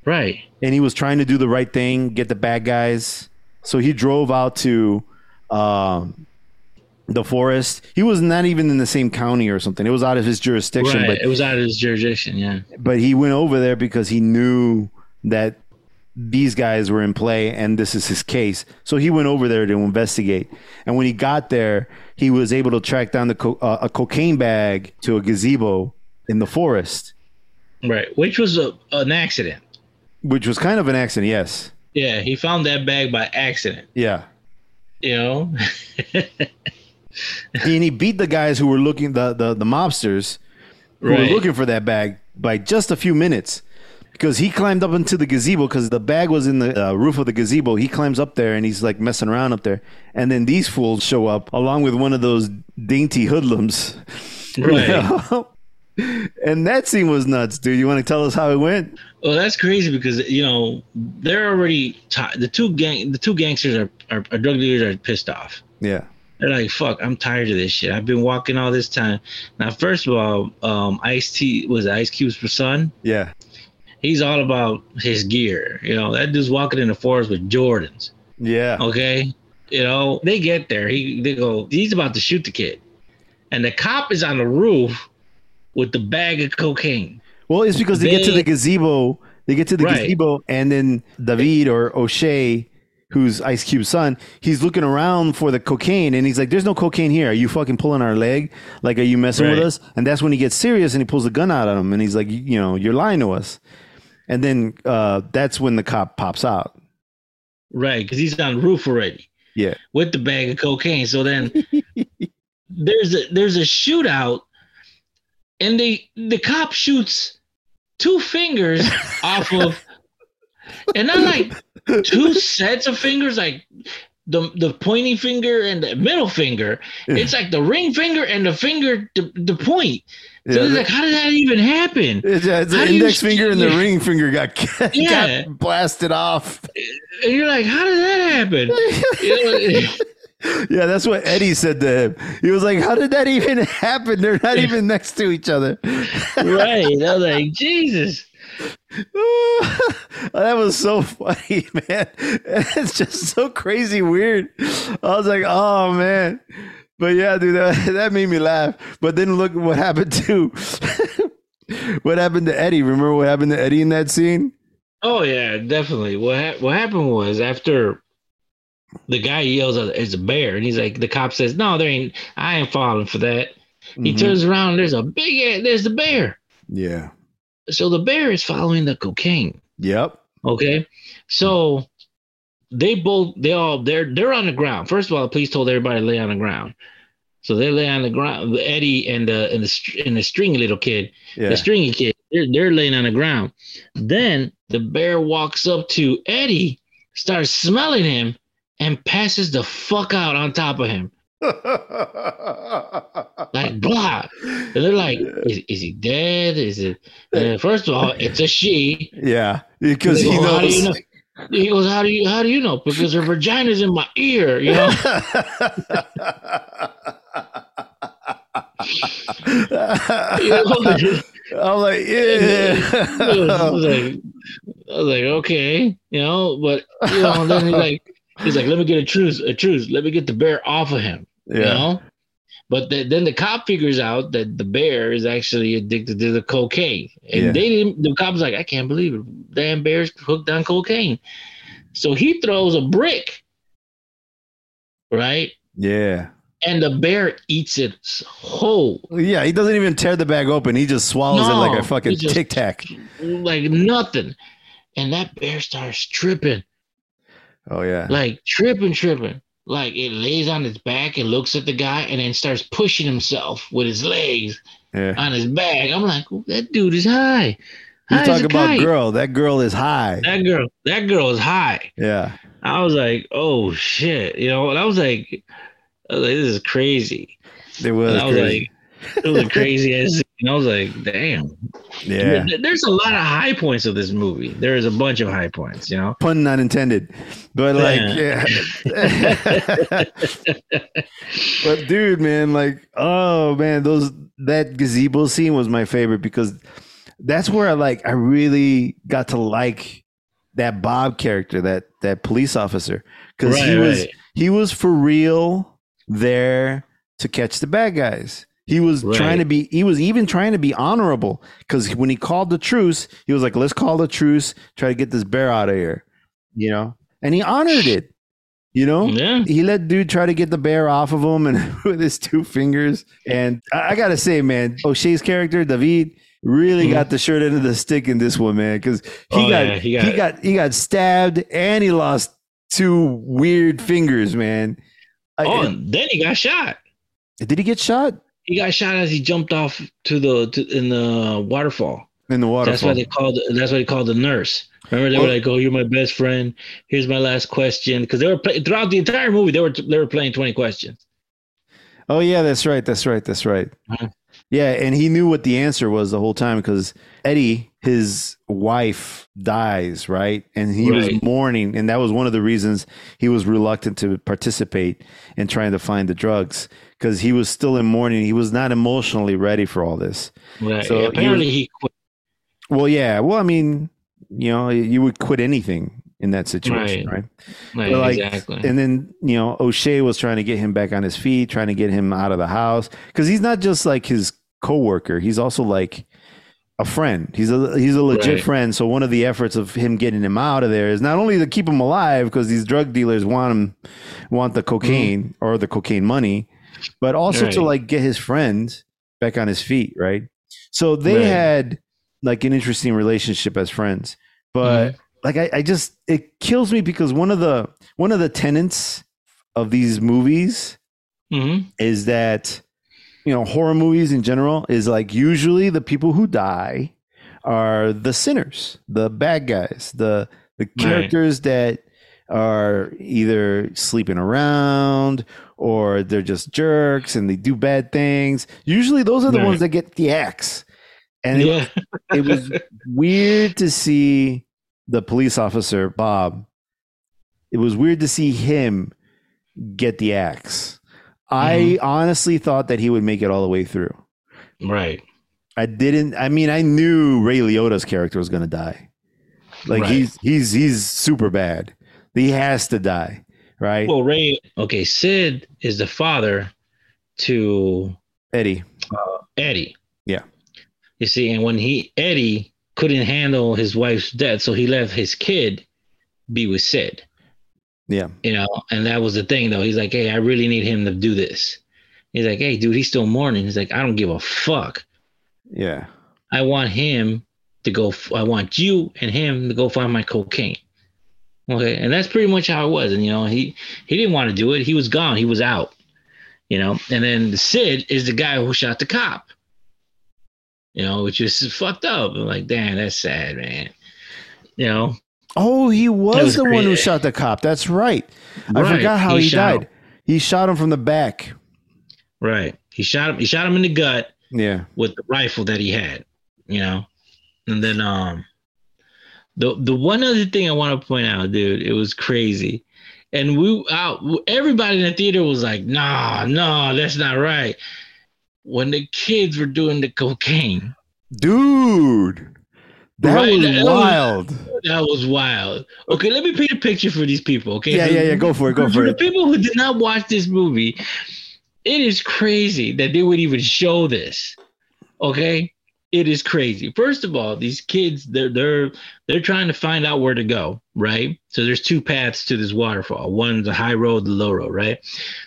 Right. and he was trying to do the right thing, get the bad guys. So he drove out to um, the forest. He was not even in the same county or something. It was out of his jurisdiction, Right. but it was out of his jurisdiction. Yeah. but he went over there because he knew that these guys were in play and this is his case. So he went over there to investigate. And when he got there, he was able to track down the co- uh, a cocaine bag to a gazebo in the forest, Right. Which was a, an accident. which was kind of an accident. Yes. Yeah. He found that bag by accident. Yeah. You know. and he beat the guys who were looking the the, the mobsters who were looking for that bag by just a few minutes because he climbed up into the gazebo because the bag was in the uh, roof of the gazebo he climbs up there and he's like messing around up there and then these fools show up along with one of those dainty hoodlums Right. and that scene was nuts dude you want to tell us how it went Well, that's crazy because you know they're already ti the two gang the two gangsters are, are, are drug dealers are pissed off. yeah They're like, "Fuck, I'm tired of this shit. I've been walking all this time." Now, first of all, um, Ice T was Ice Cube's for son. yeah He's all about his gear. You know, that dude's walking in the forest with Jordans. yeah Okay, you know they get there. He they go. He's about to shoot the kid, and the cop is on the roof with the bag of cocaine. Well, it's because they, get to the gazebo. They get to the Right. gazebo, and then David or O'Shea, who's Ice Cube's son, he's looking around for the cocaine, and he's like, "There's no cocaine here. Are you fucking pulling our leg? Like, are you messing with us?" And that's when he gets serious and he pulls the gun out on him, and he's like, "You know, you're lying to us." And then uh, that's when the cop pops out. Right, because he's on the roof already. Yeah, with the bag of cocaine. So then there's a there's a shootout, and they the cop shoots two fingers off of, and not like two sets of fingers, like the the pointing finger and the middle finger. It's like the ring finger and the finger the, the point. So yeah. it's like, how did that even happen? It's, it's How the do you index finger and the shoot- ring finger got, got blasted off. And you're like, how did that happen? You know, Yeah, that's what Eddie said to him. He was like, "How did that even happen? They're not even next to each other." right. I was like, Jesus. that was so funny, man. It's just so crazy weird. I was like, "Oh man," but yeah, dude, that, that made me laugh. But then look what happened to what happened to Eddie. Remember what happened to Eddie in that scene? Oh yeah, definitely. What ha- what happened was after the guy yells at it's a bear, and he's like, the cop says, "No, there ain't. I ain't falling for that." He Mhm. turns around. There's a big. There's the bear. Yeah. So the bear is following the cocaine. Yep. Okay, so they both they all they're they're on the ground. First of all, the police told everybody to lay on the ground. So they lay on the ground. Eddie and the and the and the stringy little kid, Yeah. the stringy kid, they're they're laying on the ground. Then the bear walks up to Eddie, starts smelling him, and passes the fuck out on top of him, like blah. And they're like, is, is he dead? Is it? Uh, first of all, it's a she. yeah, because he Well, how do knows. you know? He goes, how do you how do you know? Because her vagina's in my ear, you know. I'm like, I was yeah. like, I was like, okay, you know, but you know, then he's like, he's like, let me get a truce, a truce, let me get the bear off of him, you know. But the, then the cop figures out that the bear is actually addicted to the cocaine, and Yeah. they didn't. The cop's like, I can't believe it, damn bear's hooked on cocaine. So he throws a brick, right, Yeah. and the bear eats it whole. Yeah, he doesn't even tear the bag open. He just swallows it like a fucking tic tac. like nothing. And that bear starts tripping, Oh yeah. like tripping, tripping. Like it lays on its back and looks at the guy and then starts pushing himself with his legs Yeah. on his back. I'm like, "Oh, that dude is high. You High as talk about kite. girl. That girl is high. That girl, that girl is high. Yeah. I was like, oh shit, you know. And I was like, I was like this is crazy. It was and I was crazy. like, it was crazy as. And I was like, damn. yeah. There- There's a lot of high points of this movie. There is a bunch of high points, you know. Pun not intended. But like Yeah. yeah. but dude, man, like, oh man, those that gazebo scene was my favorite because that's where I like I really got to like that Bob character, that that police officer. Because he was right. he was for real there to catch the bad guys. He was Right. trying to be he was even trying to be honorable because when he called the truce, he was like, let's call the truce, try to get this bear out of here. You know? And he honored it. You know? Yeah. He let dude try to get the bear off of him and with his two fingers. And I, I gotta say, man, O'Shea's character, David, really Mhm. got the short end of the stick in this one, man. Because he, Oh, got, yeah, he got got- he got he got stabbed and he lost two weird fingers, man. I- Oh, and then he got shot. did he get shot He got shot as he jumped off to the to, in the waterfall. in the waterfall? That's why they called. That's why they called the nurse. Remember, they were like, "Oh, you're my best friend. Here's my last question." Because they were play- throughout the entire movie, they were they were playing twenty questions. Oh yeah, that's right. That's right. That's right. Mhm. Yeah, and he knew what the answer was the whole time because Eddie, his wife, dies, right? And he was mourning, and that was one of the reasons he was reluctant to participate in trying to find the drugs because he was still in mourning. He was not emotionally ready for all this. Right. So he Apparently, he quit. Well, yeah. Well, I mean, you know, you would quit anything in that situation, right? Right, But, like, exactly. And then, you know, O'Shea was trying to get him back on his feet, trying to get him out of the house because he's not just like his coworker; he's also like a friend. He's a he's a legit Right. friend. So one of the efforts of him getting him out of there is not only to keep him alive because these drug dealers want him want the cocaine mm-hmm. or the cocaine money, but also to like get his friend back on his feet, right? So they Right. had like an interesting relationship as friends, but Mhm. like I, I just it kills me because one of the one of the tenets of these movies Mhm. is that you know horror movies in general is like usually the people who die are the sinners the bad guys the the Right. characters that are either sleeping around or they're just jerks and they do bad things usually those are the Right. ones that get the axe and it, yeah. it was weird to see the police officer Bob. It was weird to see him get the axe. I mm-hmm. honestly thought that he would make it all the way through. right. I didn't. I mean, I knew Ray Liotta's character was going to die. Like Right. he's he's he's super bad. He has to die, right? Well, Ray. Okay, Sid is the father to Eddie. Uh, Eddie. Yeah. You see, and when he Eddie couldn't handle his wife's death, so he left his kid be with Sid. Yeah. You know, and that was the thing though. He's like, Hey, I really need him to do this. He's like, Hey, dude, he's still mourning. He's like, I don't give a fuck. Yeah. I want him to go. I want you and him to go find my cocaine. Okay, and that's pretty much how it was. And you know, he he didn't want to do it. He was gone. He was out. You know, and then Sid is the guy who shot the cop. You know, which is fucked up. I'm like, damn, that's sad, man. You know. Oh, he was, was the one who shot the cop. That's right. I forgot how he, shot died. him. He shot him from the back. Right. He shot him. He shot him in the gut Yeah. with the rifle that he had. You know, and then um, the the one other thing I want to point out, dude, it was crazy, and we out. Everybody in the theater was like, "Nah, nah, that's not right." When the kids were doing the cocaine, Dude. That Right, was that was- wild. that was wild. Okay, let me paint a picture for these people. Okay, Yeah, yeah, yeah. Go for it. Go for the it. The people who did not watch this movie, it is crazy that they would even show this. Okay, it is crazy. First of all, these kids they're they're they're trying to find out where to go, right? So there's two paths to this waterfall. One's the high road, the low road, right?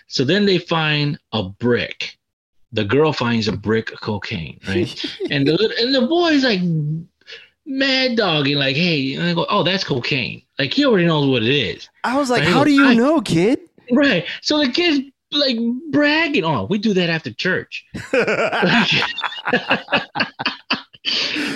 So then they find a brick. The girl finds a brick of cocaine, right? and the and the boy's like mad dogging, like, hey, and I go, oh, that's cocaine. Like he already knows what it is. I was like, how do you I- know, kid? Right. So the kid's like bragging. Oh, we do that after church.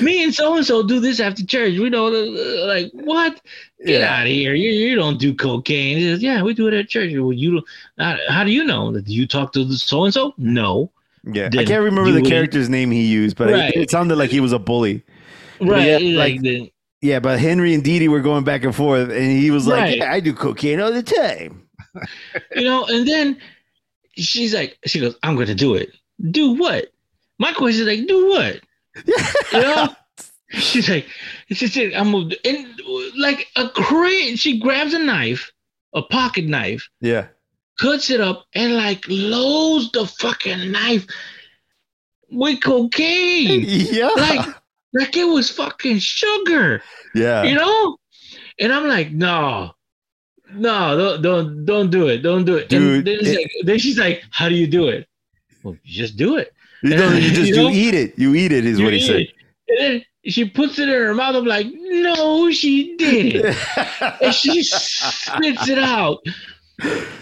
Me and so and so do this after church. We know, uh, like, what? Get Yeah. out of here. You, you don't do cocaine. Says, yeah, we do it at church. Well, you don't. How, how do you know? Do you talk to so and so? No. Yeah. I can't remember you the would- character's name he used, but it- Right. it, sounded like he was a bully. Right. Yeah, like, like- the, Yeah, but Henry and Dee were going back and forth, and he was like, Right. yeah, I do cocaine all the time. you know, and then she's like, she goes, I'm going to do it. Do what? My question is like, do what? You know? She's like, she said, I'm gonna, and like a crane. She grabs a knife, a pocket knife, Yeah. cuts it up, and like loads the fucking knife with cocaine. Yeah. like, like it was fucking sugar, yeah. you know? And I'm like, no, no, don't, don't, don't do it, don't do it. Dude, and then, it- like, then she's like, how do you do it? Well, you just do it. you, know, you just You you know? eat it. You eat it is You what he said. it. And then she puts it in her mouth. I'm like, no, she didn't. and she spits it out.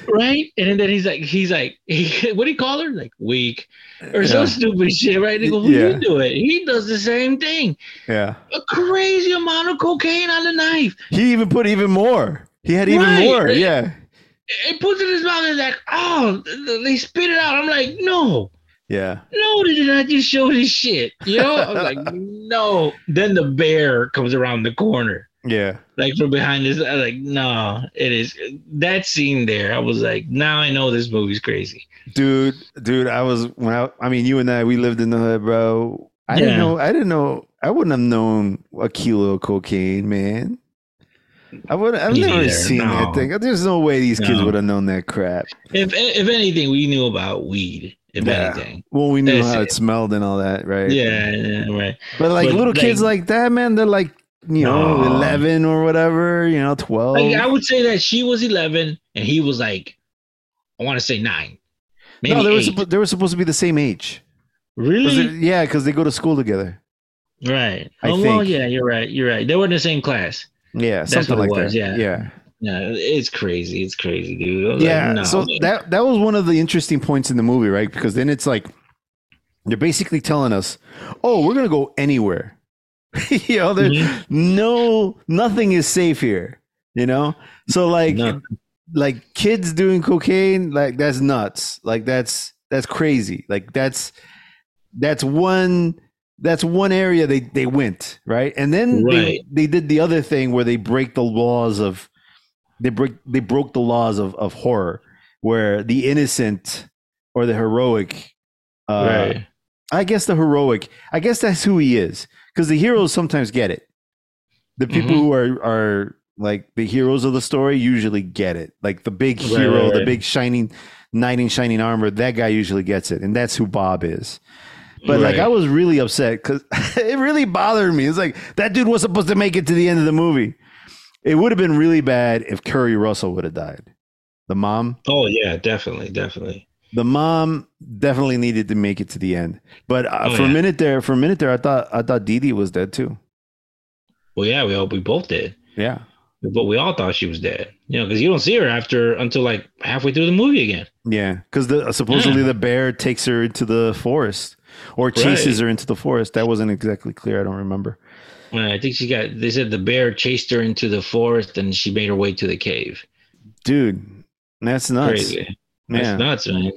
Right? And then he's like, he's like, what do you call her? Like weak or some stupid shit, right? They go, well, Yeah. you do it. He does the same thing. yeah. A crazy amount of cocaine on the knife. He even put even more. He had even Right. more. Yeah. It puts it in his mouth and like, oh, they spit it out. I'm like, no, Yeah. no, they did not just show this shit. You know? I'm like, no. Then the bear comes around the corner. Yeah. like from behind this. I was like, no, it is that scene there. I was like, now I know this movie's crazy. Dude, dude, I was when I I mean you and I we lived in the hood, bro. I didn't know I didn't know I wouldn't have known a kilo of cocaine, man. I would I've Me never neither, seen no. that thing. There's no way these kids No. would have known that crap. If if anything, we knew about weed. If Yeah. anything, Well, we knew That's how it. it smelled and all that, right? yeah, yeah, right. But like But, little kids like- like that, man, they're like, you know, No. 11 or whatever, you know, 12. Like, I would say that she was eleven and he was like, I want to say nine, maybe no, they were, eight. they were supposed to be the same age. really? yeah, because they go to school together. right. I oh well, think. yeah, you're right. You're right. They were in the same class. Yeah, That's something what it like was, that. yeah. yeah. Yeah, it's crazy. It's crazy, dude. Was like, Yeah, no, so man. that that was one of the interesting points in the movie, right? Because then it's like they're basically telling us, "Oh, we're gonna go anywhere." you know, there Mhm. no nothing is safe here. You know, so like No. like kids doing cocaine, like that's nuts. Like that's that's crazy. Like that's that's one that's one area they they went right, and then they, Right. they did the other thing where they break the laws of they break they broke the laws of of horror where the innocent or the heroic uh right. i guess the heroic i guess that's who he is because the heroes sometimes get it the people Mhm. who are are like the heroes of the story usually get it like the big Right, hero right, the big shining knight in shining armor that guy usually gets it and that's who bob is but like i was really upset because it really bothered me it's like that dude was supposed to make it to the end of the movie it would have been really bad if Keri Russell would have died the mom Oh yeah, definitely, definitely. the mom definitely needed to make it to the end. But uh, Oh, for a minute there, for a minute there, I thought I thought Dee Dee was dead too. Well, yeah, we all we both did. Yeah, but we all thought she was dead. You know, because you don't see her after until like halfway through the movie again. Yeah, because the supposedly Yeah. the bear takes her into the forest or chases her into the forest. That wasn't exactly clear. I don't remember. I think she got. They said the bear chased her into the forest, and she made her way to the cave. Dude, that's nuts. Crazy. That's nuts, man.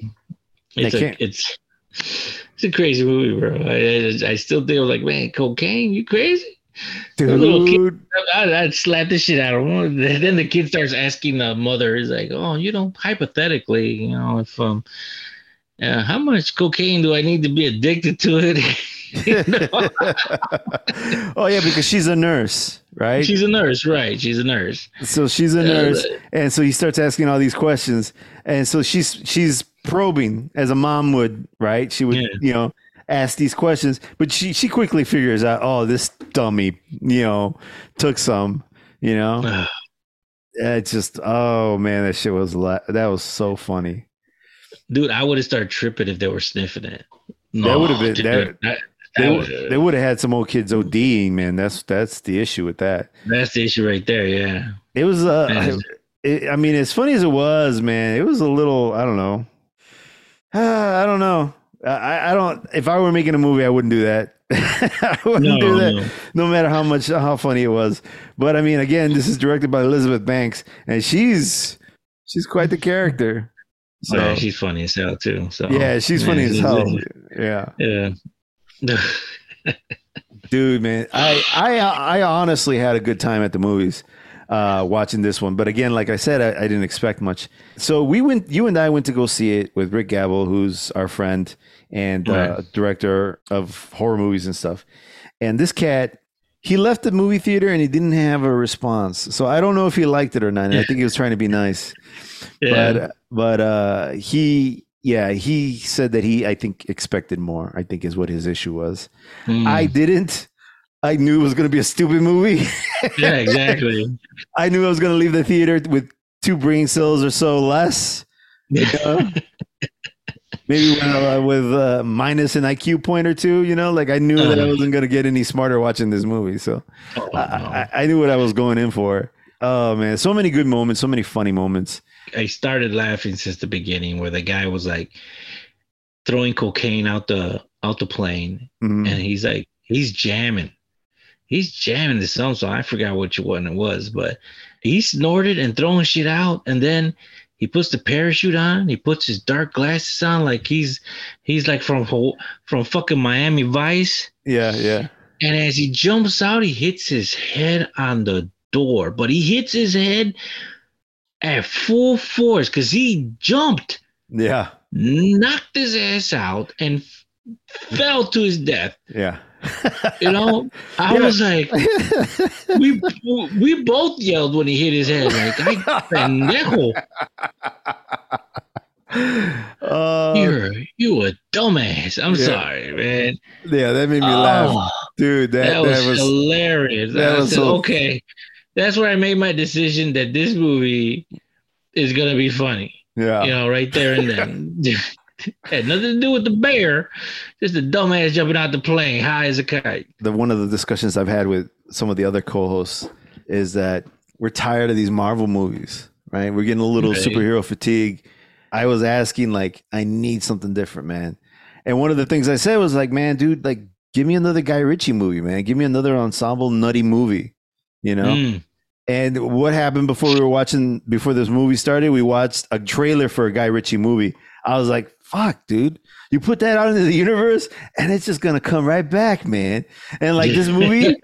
It's a, it's it's a crazy movie, bro. I, I, I still think I was like, man, cocaine, you crazy? little kid- Dude, I, I'd slap the shit out of him. Then the kid starts asking the mother, he's like, oh, you know, hypothetically, you know, if um, uh, how much cocaine do I need to be addicted to it? Oh yeah, because she's a nurse, right? She's a nurse, right? She's a nurse. so she's a Uh, nurse, and so he starts asking all these questions, and so she's she's probing as a mom would, right? She would, Yeah. you know, ask these questions, but she she quickly figures out, oh, this dummy, you know, took some, you know. It's just, oh man, that shit was la- that was so funny. Dude, I would have started tripping if they were sniffing it. That would've been- dude, that- that- They, that w- they would have had some old kids ODing, man. That's that's the issue with that. that's the issue right there. Yeah. It was, uh, it, I mean, as funny as it was, man, it was a little, I don't know. I don't know. I, I don't, if I were making a movie, I wouldn't do that. I wouldn't No, do that, no. no matter how much, how funny it was. But I mean, again, this is directed by Elizabeth Banks, and she's, she's quite the character. So, yeah, she's funny as hell too. So yeah, she's funny as hell. Yeah. Yeah. dude man i i i honestly had a good time at the movies uh watching this one but again like i said i, I didn't expect much so we went you and i went to go see it with rick gabel who's our friend and uh, director of horror movies and stuff and this cat he left the movie theater and he didn't have a response so i don't know if he liked it or not and i think he was trying to be nice yeah. but but uh he yeah he said that he i think expected more i think is what his issue was Mm. I didn't. I knew it was going to be a stupid movie. yeah, exactly. I knew I was going to leave the theater with two brain cells or so less. You know? Maybe with, uh, with uh, minus an IQ point or two. You know, like I knew that I Uh-huh. wasn't going to get any smarter watching this movie. So Oh, I, no. I, I knew what I was going in for. Oh man, so many good moments, so many funny moments. I started laughing since the beginning where the guy was like throwing cocaine out the out the plane Mhm. and he's like he's jamming. He's jamming the some So I forgot which it one it was, but he snorted and throwing shit out and then he puts the parachute on, he puts his dark glasses on like he's he's like from from fucking Miami Vice. Yeah, yeah. And as he jumps out, he hits his head on the door, but he hits his head at full force because he jumped, Yeah. knocked his ass out, and fell to his death. Yeah. You know, I Yeah. was like, we we both yelled when he hit his head, like, "Ay, pendejo, uh, you're you a dumbass." I'm Yeah. sorry, man. yeah, that made me laugh. Oh, Dude, that, that, was, that was hilarious. that I was said, so- okay, that's where I made my decision that this movie is gonna be funny. yeah. You know, right there and then. Had nothing to do with the bear, just a dumbass jumping out the plane high as a kite. the one of the discussions I've had with some of the other co-hosts is that we're tired of these Marvel movies, right? We're getting a little Right. superhero fatigue. I was asking like I need something different, man. And one of the things I said was like, man, dude, like give me another Guy Ritchie movie, man. Give me another ensemble nutty movie, you know? Mm. And what happened before we were watching before this movie started? We watched a trailer for a Guy Ritchie movie. I was like, "Fuck, dude! You put that out into the universe, and it's just gonna come right back, man." And like this movie,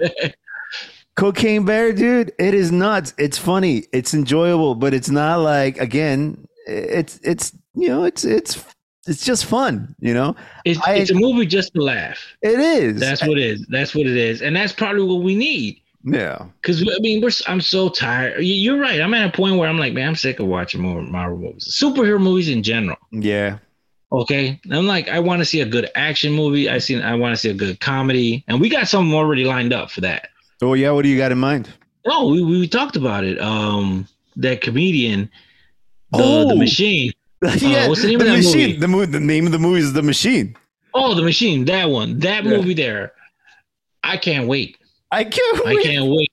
Cocaine Bear, dude, it is nuts. It's funny, it's enjoyable, but it's not like again, it's it's you know, it's it's it's just fun, you know. it's, I- it's a movie just to laugh. It is. That's what it is. That's what it is, and that's probably what we need. Yeah. Because I mean, we're I'm so tired. You- You're right. I'm at a point where I'm like, man, I'm sick of watching more Marvel movies, superhero movies in general. Yeah. Okay, I'm like, I want to see a good action movie. I see, I want to see a good comedy, and we got something already lined up for that. Oh yeah. What do you got in mind? Oh, we, we talked about it. Um, that comedian, the, Oh! the machine. yeah. what's the name of that machine. movie? The, mo- the name of the movie is The Machine. Oh, the machine. That one. That Yeah. movie there. I can't wait. I can't. I wait. can't wait.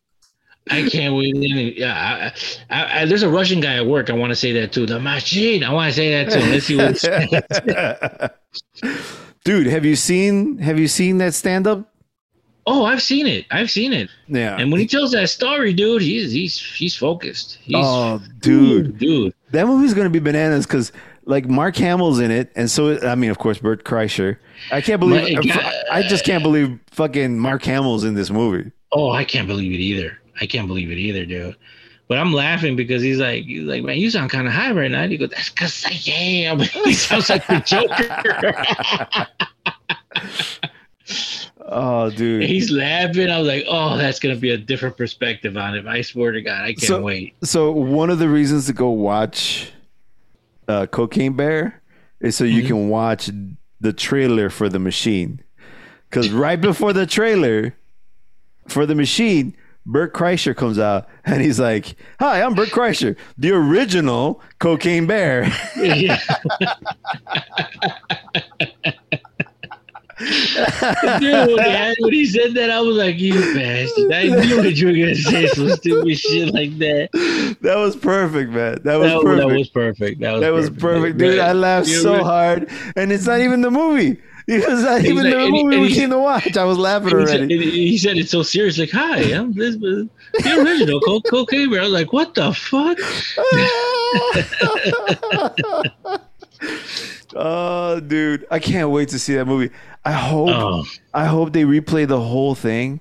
I can't wait. Yeah, I, I, I, there's a Russian guy at work. I want to say that too. The machine. I want to say that too. Let's see what. Dude, have you seen have you seen that stand up? Oh, I've seen it. I've seen it. Yeah. And when he tells that story, dude, he's he's he's focused. He's, oh, dude, dude, that movie's gonna be bananas because like Mark Hamill's in it, and so I mean, of course, Bert Kreischer. I can't believe. I just can't believe fucking Mark Hamill's in this movie. Oh, I can't believe it either. I can't believe it either, dude. But I'm laughing because he's like, he's like, man, you sound kind of high right now. And he goes, that's because I am. he sounds like the Joker. oh, dude. He's laughing. I was like, oh, that's gonna be a different perspective on it. I swear to God, I can't so, wait. So one of the reasons to go watch uh, Cocaine Bear is so you mm-hmm. can watch the trailer for the machine. Because right before the trailer for the machine, Bert Kreischer comes out and he's like, "Hi, I'm Bert Kreischer, the original Cocaine Bear." Dude, man, when he said that, I was like, "You bastard!" I knew that you were gonna say some stupid shit like that. That was perfect, man. That was that, perfect. That was perfect. That was, that was perfect, perfect dude. I laughed so hard, and it's not even the movie. It was not even like, the movie we came to watch. I was laughing already. Said, he said it so serious, like, "Hi, I'm this, the original Cold Cocaine Bear." I was like, "What the fuck?" oh, dude, I can't wait to see that movie. I hope, oh. I hope they replay the whole thing,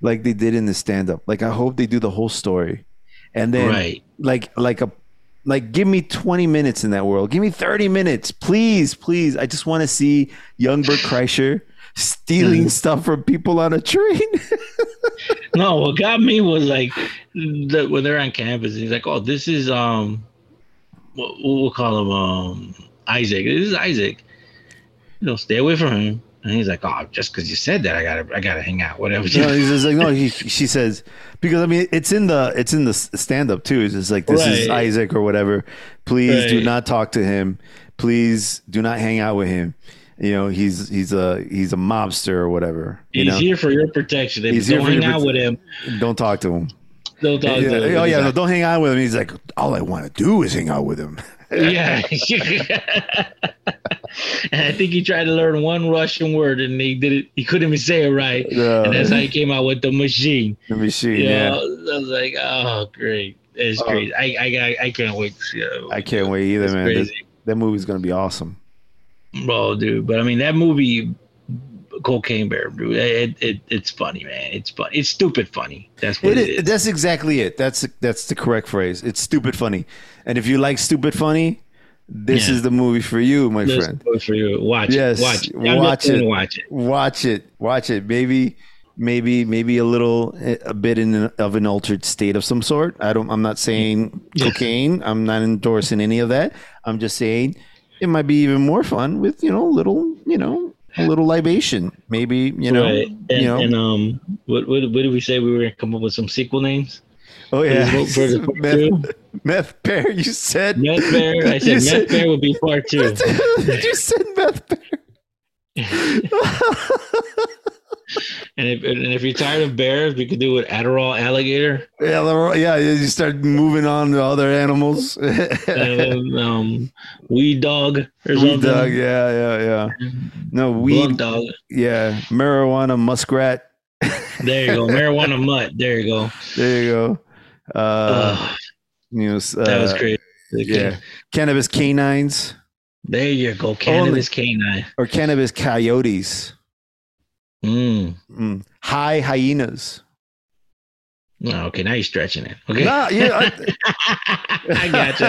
like they did in the stand-up. Like I hope they do the whole story, and then right. like like a like give me 20 minutes in that world give me 30 minutes please please i just want to see young bert kreischer stealing mm. stuff from people on a train no what got me was like the, when they're on campus he's like oh this is um what we'll call him um isaac this is isaac you know stay away from him and he's like, "Oh, just because you said that, I gotta, I gotta hang out, whatever." No, he's just like, no. He, she says because I mean, it's in the, it's in the stand up too. It's just like this right. is Isaac or whatever. Please right. do not talk to him. Please do not hang out with him. You know, he's he's a he's a mobster or whatever. he's know? here for your protection. If he's don't hang out with him. Don't talk to him. Yeah. Oh yeah, no, don't hang out with him. He's like, all I want to do is hang out with him. yeah. and I think he tried to learn one Russian word and he did it. He couldn't even say it right. No. And that's how he came out with the machine. The machine. You know, yeah. I was like, oh, great. It's oh. crazy. I, I I can't wait to see that. I can't wait either, it's man. This, that movie's gonna be awesome. Bro, dude. But I mean, that movie, Cocaine Bear, dude. It, it it's funny, man. It's fun. It's stupid funny. That's what it, it is. That's exactly it. That's that's the correct phrase. It's stupid funny. And if you like stupid funny, this yeah. is the movie for you, my this friend. for you. Watch yes, it. Watch it. Watch it. Watch it. Watch it. Watch it. Maybe maybe maybe a little eh, a bit in of an altered state of some sort. I don't I'm not saying cocaine. I'm not endorsing any of that. I'm just saying it might be even more fun with, you know, little, you know, a little libation. Maybe, you know, right. and, you know. And um what, what what did we say we were to come up with some sequel names? Oh yeah, meth, meth bear. You said meth bear. I said meth said, bear would be part two. you said meth bear. and if and if you're tired of bears, we could do it Adderall alligator. Yeah, yeah. You start moving on to other animals. then, um, weed dog or weed dog. Yeah, yeah, yeah. No weed dog. Yeah, marijuana muskrat. there you go, marijuana mutt. There you go. There you go. Uh, you know, uh, that was great. Yeah, cannabis canines. There you go, cannabis canine or cannabis coyotes. Mm. Mm. High hyenas. Oh, okay, now you're stretching it. Okay. Nah, yeah, I, I got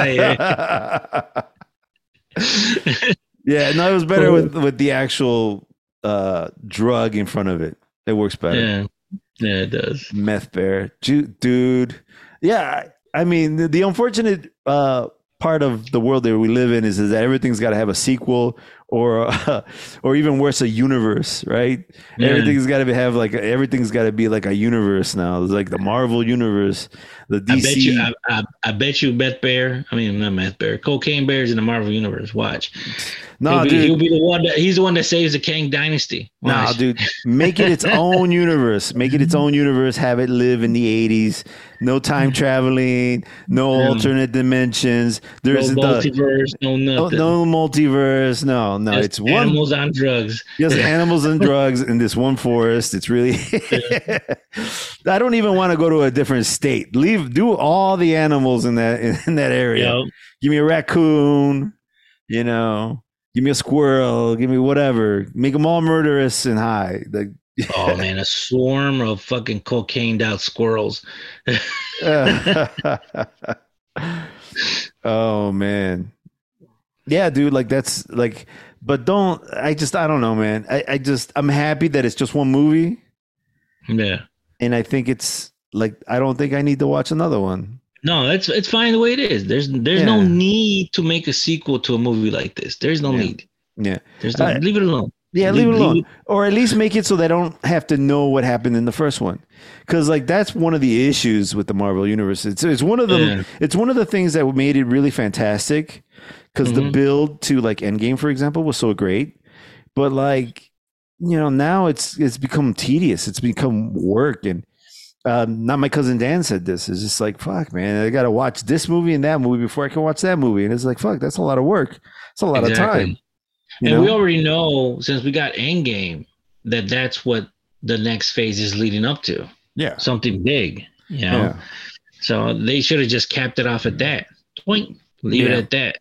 you. yeah, no, it was better with with the actual uh, drug in front of it. It works better. Yeah, yeah, it does. Meth bear, dude. Yeah, I mean the, the unfortunate uh, part of the world that we live in is, is that everything's got to have a sequel or uh, or even worse a universe right? Yeah. everything's got to have like everything's got to be like a universe now. It's like the marvel universe the dc i bet you i, I, I bet you meth bear i mean not beth bear cocaine bears in the marvel universe. Watch No, he'll, be, dude. he'll be the one that he's the one that saves the Kang dynasty. No, Watch. dude, make it its own universe. Make it its own universe. Have it live in the '80s. No time traveling. No Yeah. alternate dimensions. no There's the multiverse, no no, nothing. no multiverse. No, no. Just it's one. animals on drugs. Just animals and drugs in this one forest. It's really. I don't even want to go to a different state. Leave. Do all the animals in that in that area. Yo, Give me a raccoon. You know. Give me a squirrel. Give me whatever. Make them all murderous and high. Like oh man, a swarm of fucking cocaine out squirrels. oh man yeah dude like that's like but don't i just i don't know man I, I just i'm happy that it's just one movie Yeah. and i think it's like i don't think i need to watch another one No, it's it's fine the way it is. There's there's no need to make a sequel to a movie like this. There's no Yeah. need. yeah There's no, I- leave it alone. yeah leave, Leave- it alone leave or at least make it so they don't have to know what happened in the first one because like that's one of the issues with the marvel universe it's, it's one of the Yeah. it's one of the things that made it really fantastic because the Mhm. build to like endgame for example was so great but like you know now it's it's become tedious it's become work and um, not my cousin Dan said this. It's just like fuck, man. I got to watch this movie and that movie before I can watch that movie, and it's like fuck, that's a lot of work. It's a lot of time. And know? we already know since we got Endgame that that's what the next phase is leading up to. yeah, Something big. You know. yeah. So they should have just capped it off at that. Point. Leave Yeah. it at that.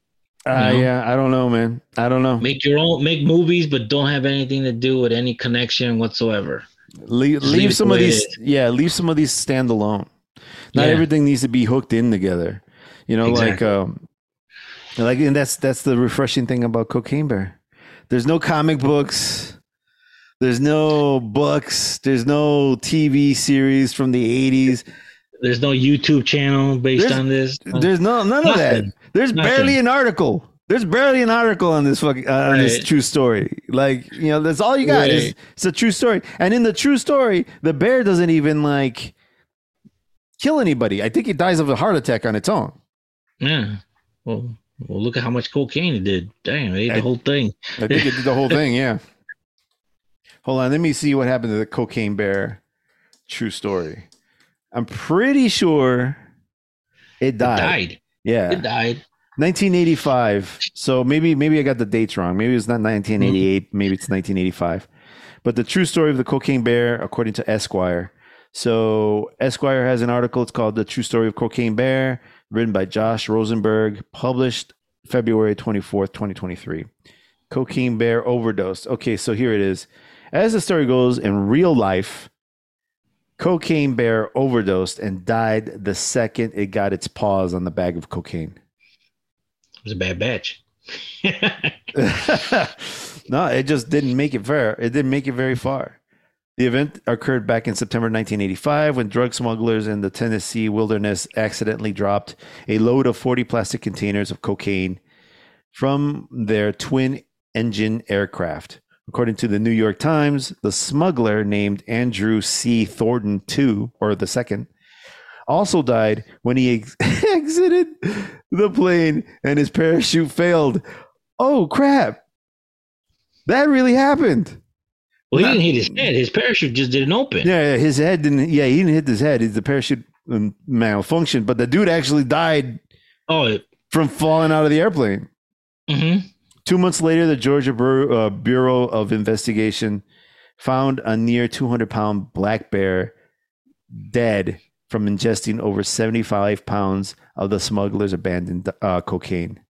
Uh, know? yeah, I don't know, man. I don't know. Make your own make movies, but don't have anything to do with any connection whatsoever. Leave, leave leave some of it these yeah leave some of these standalone not Yeah. everything needs to be hooked in together. You know Exactly. like um like and that's that's the refreshing thing about cocaine bear. There's no comic books. There's no books. There's no tv series from the 80s There's no YouTube channel based There's- on this. there's no none of that. There's Nothing. barely an article there's barely an article on this fucking uh, on this true story. Like you know, that's all you got. Is, Right. it's a true story, and in the true story, the bear doesn't even like kill anybody. I think it dies of a heart attack on its own. Yeah. Well, well, look at how much cocaine it did. Damn, they ate I- the whole thing. I think it did the whole thing. Yeah. Hold on, let me see what happened to the cocaine bear. True story. I'm pretty sure it It died. died. Yeah. It died. 1985. So maybe maybe I got the dates wrong. Maybe it's not 1988. Mm-hmm. Maybe it's 1985. But the true story of the cocaine bear, according to Esquire. So Esquire has an article. It's called "The True Story of Cocaine Bear," written by Josh Rosenberg, published February 24th, 2023. Cocaine bear overdosed. Okay, so here it is. As the story goes, in real life, cocaine bear overdosed and died the second it got its paws on the bag of cocaine. Was a bad batch. no, it just didn't make it fair. It didn't make it very far. The event occurred back in September 1985 when drug smugglers in the Tennessee wilderness accidentally dropped a load of 40 plastic containers of cocaine from their twin engine aircraft. According to the New York Times, the smuggler named Andrew C. Thornton II, or the second, also died when he ex- exited the plane and his parachute failed. Oh, crap. That really happened. Well, he Not- didn't hit his head. His parachute just didn't open. Yeah, yeah, his head didn't. Yeah, he didn't hit his head. The parachute um, malfunctioned, but the dude actually died Oh, it, from falling out of the airplane. hmm Two months later, the Georgia uh, Bureau of Investigation found a near 200 pound black bear dead from ingesting over 75 pounds of the smuggler's abandoned uh, cocaine.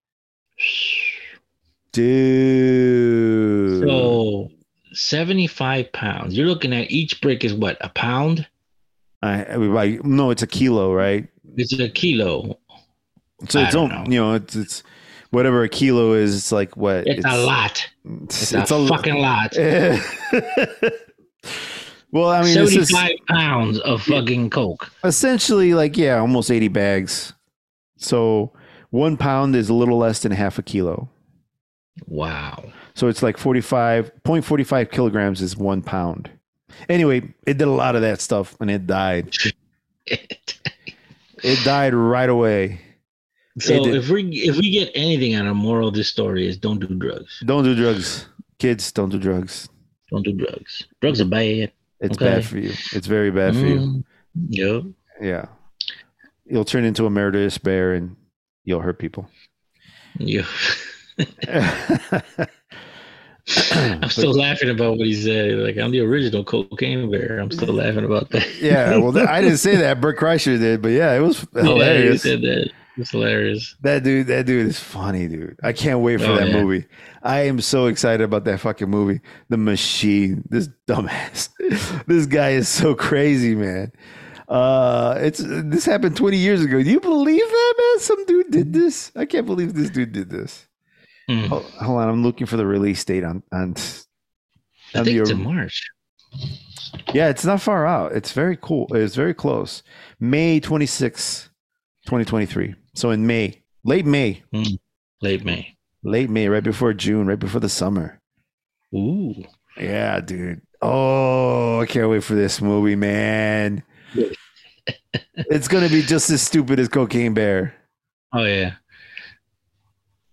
Dude. So, 75 pounds. You're looking at each brick is what? A pound? I, I, no, it's a kilo, right? It's a kilo. So I it's know. you know, it's it's whatever a kilo is. It's like what? It's, a lot. It's, It's, a, fucking lot. well, I mean, this is 75 pounds of fucking coke. essentially like yeah, almost eighty bags. So one pound is a little less than half a kilo. Wow. So it's like 45.45 kilograms is one pound. Anyway, it did a lot of that stuff and it died. It died right away. So if we if we get anything out of moral of this story is don't do drugs. Don't do drugs, kids. Don't do drugs. Don't do drugs. Drugs are bad. It's Okay. bad for you. It's very bad for you. Mm, Yep. Yeah, you'll turn into a murderous bear and you'll hurt people. Yeah. I'm still laughing about what he said. Like I'm the original cocaine bear. I'm still laughing about that. yeah, well, I didn't say that. Bert Kreischer did, but yeah, it was Yeah, he hilarious. said that. It's hilarious. That dude, that dude is funny, dude. I can't wait for Oh, that yeah. movie. I am so excited about that fucking movie. The Machine. This dumbass. this guy is so crazy, man. Uh, it's this happened 20 years ago. Do you believe that, man? Some dude did this. I can't believe this dude did this. Mm. Hold, hold on, I'm looking for the release date on on. I on think the- it's in March. yeah, it's not far out. It's very cool. It's very close. May 26, 2023. So in May, late May, Late May. Late May, right before June, right before the summer. Ooh. Yeah, dude. Oh, I can't wait for this movie, man. it's gonna be just as stupid as Cocaine Bear. Oh yeah.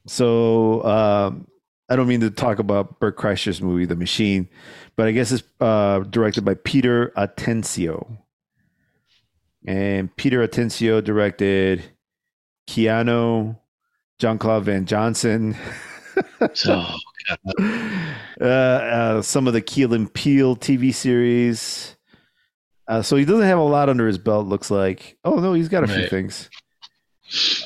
So um, I don't mean to talk about Bert Kreischer's movie, The Machine, but I guess it's uh, directed by Peter Atencio. And Peter Atencio directed Keanu, Jean-Claude Van Johnson, So uh, uh, some of the Key and Peele TV series. Uh, so he doesn't have a lot under his belt, looks like. Oh, no, he's got a few things.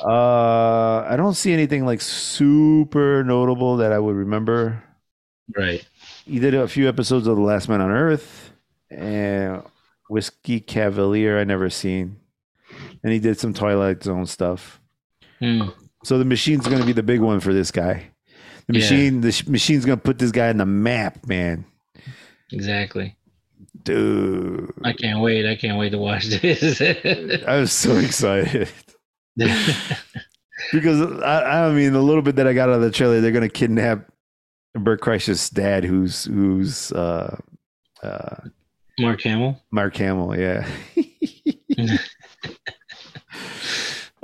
Uh, I don't see anything like super notable that I would remember. right. He did a few episodes of The Last Man on Earth and Whiskey Cavalier. I never seen, and he did some Twilight Zone stuff. Mm. So the machine's going to be the big one for this guy. The Yeah. machine, the sh- machine's going to put this guy on the map, man. Exactly. Dude, I can't wait. I can't wait to watch this. I was so excited because I, I mean, a little bit that I got out of the trailer, they're going to kidnap Bert Kreischer's dad, who's who's uh, uh, Mark Hamill. Mark Hamill, yeah.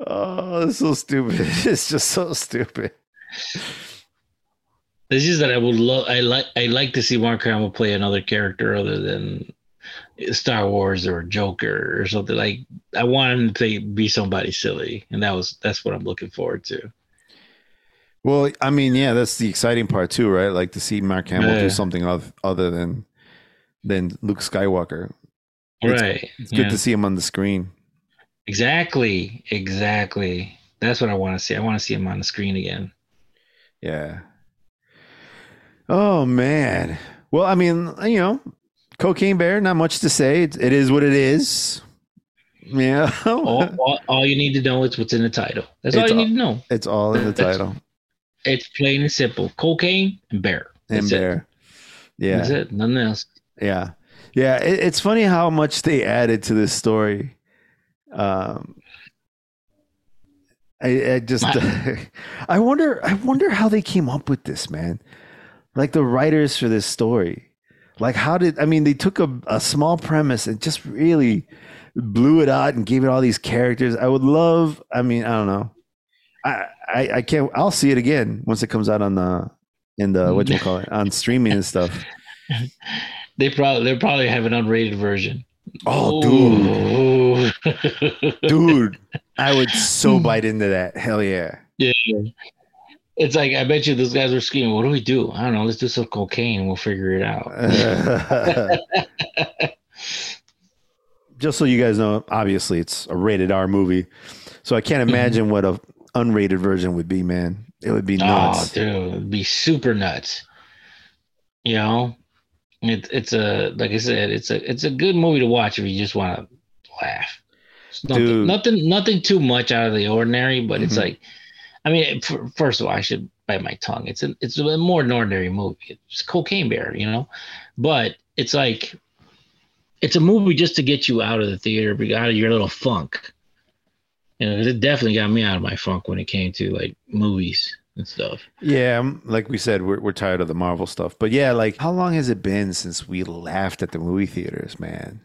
oh, it's so stupid. It's just so stupid. This is that I would love. I like. I like to see Mark Hamill play another character other than Star Wars or Joker or something like. I want him to be somebody silly, and that was that's what I'm looking forward to. Well, I mean, yeah, that's the exciting part too, right? Like to see Mark Hamill Yeah. do something oth- other than than Luke Skywalker. It's- right. It's good Yeah. to see him on the screen. Exactly. Exactly. That's what I want to see. I want to see him on the screen again. Yeah. Oh man. Well, I mean, you know, Cocaine Bear. Not much to say. It, it is what it is. Yeah. all, all, all you need to know is what's in the title. That's all you all- need to know. it's all in the title. It's plain and simple. Cocaine and bear. And That's it. Bear. Yeah. That's it. Nothing else. Yeah, yeah. It, it's funny how much they added to this story. Um, I, I just, I wonder, I wonder how they came up with this, man. Like the writers for this story, like how did I mean? They took a, a small premise and just really blew it out and gave it all these characters. I would love. I mean, I don't know. I, I, I can't. I'll see it again once it comes out on the in the what you call it on streaming and stuff. They probably they probably have an unrated version. Oh, dude. dude. dude i would so hmm. bite into that hell yeah yeah. It's like I bet you those guys were screaming, "What do we do? I don't know. Let's do some cocaine we'll figure it out." just so you guys know obviously it's a rated r movie so i can't mm-hmm. imagine what a unrated version would be man it would be Oh, nuts dude, it'd be super nuts. You know, it, it's a like I said, it's a it's a good movie to watch if you just want to laugh. It's nothing, Dude. nothing, nothing too much out of the ordinary, but it's Mhm. like, I mean, f- first of all, I should bite my tongue. It's a it's a more than ordinary movie. It's Cocaine Bear, you know, but it's like, it's a movie just to get you out of the theater, out of your little funk. You know, it definitely got me out of my funk when it came to like movies and stuff. yeah um, like we said we're, we're tired of the marvel stuff but yeah like how long has it been since we laughed at the movie theaters man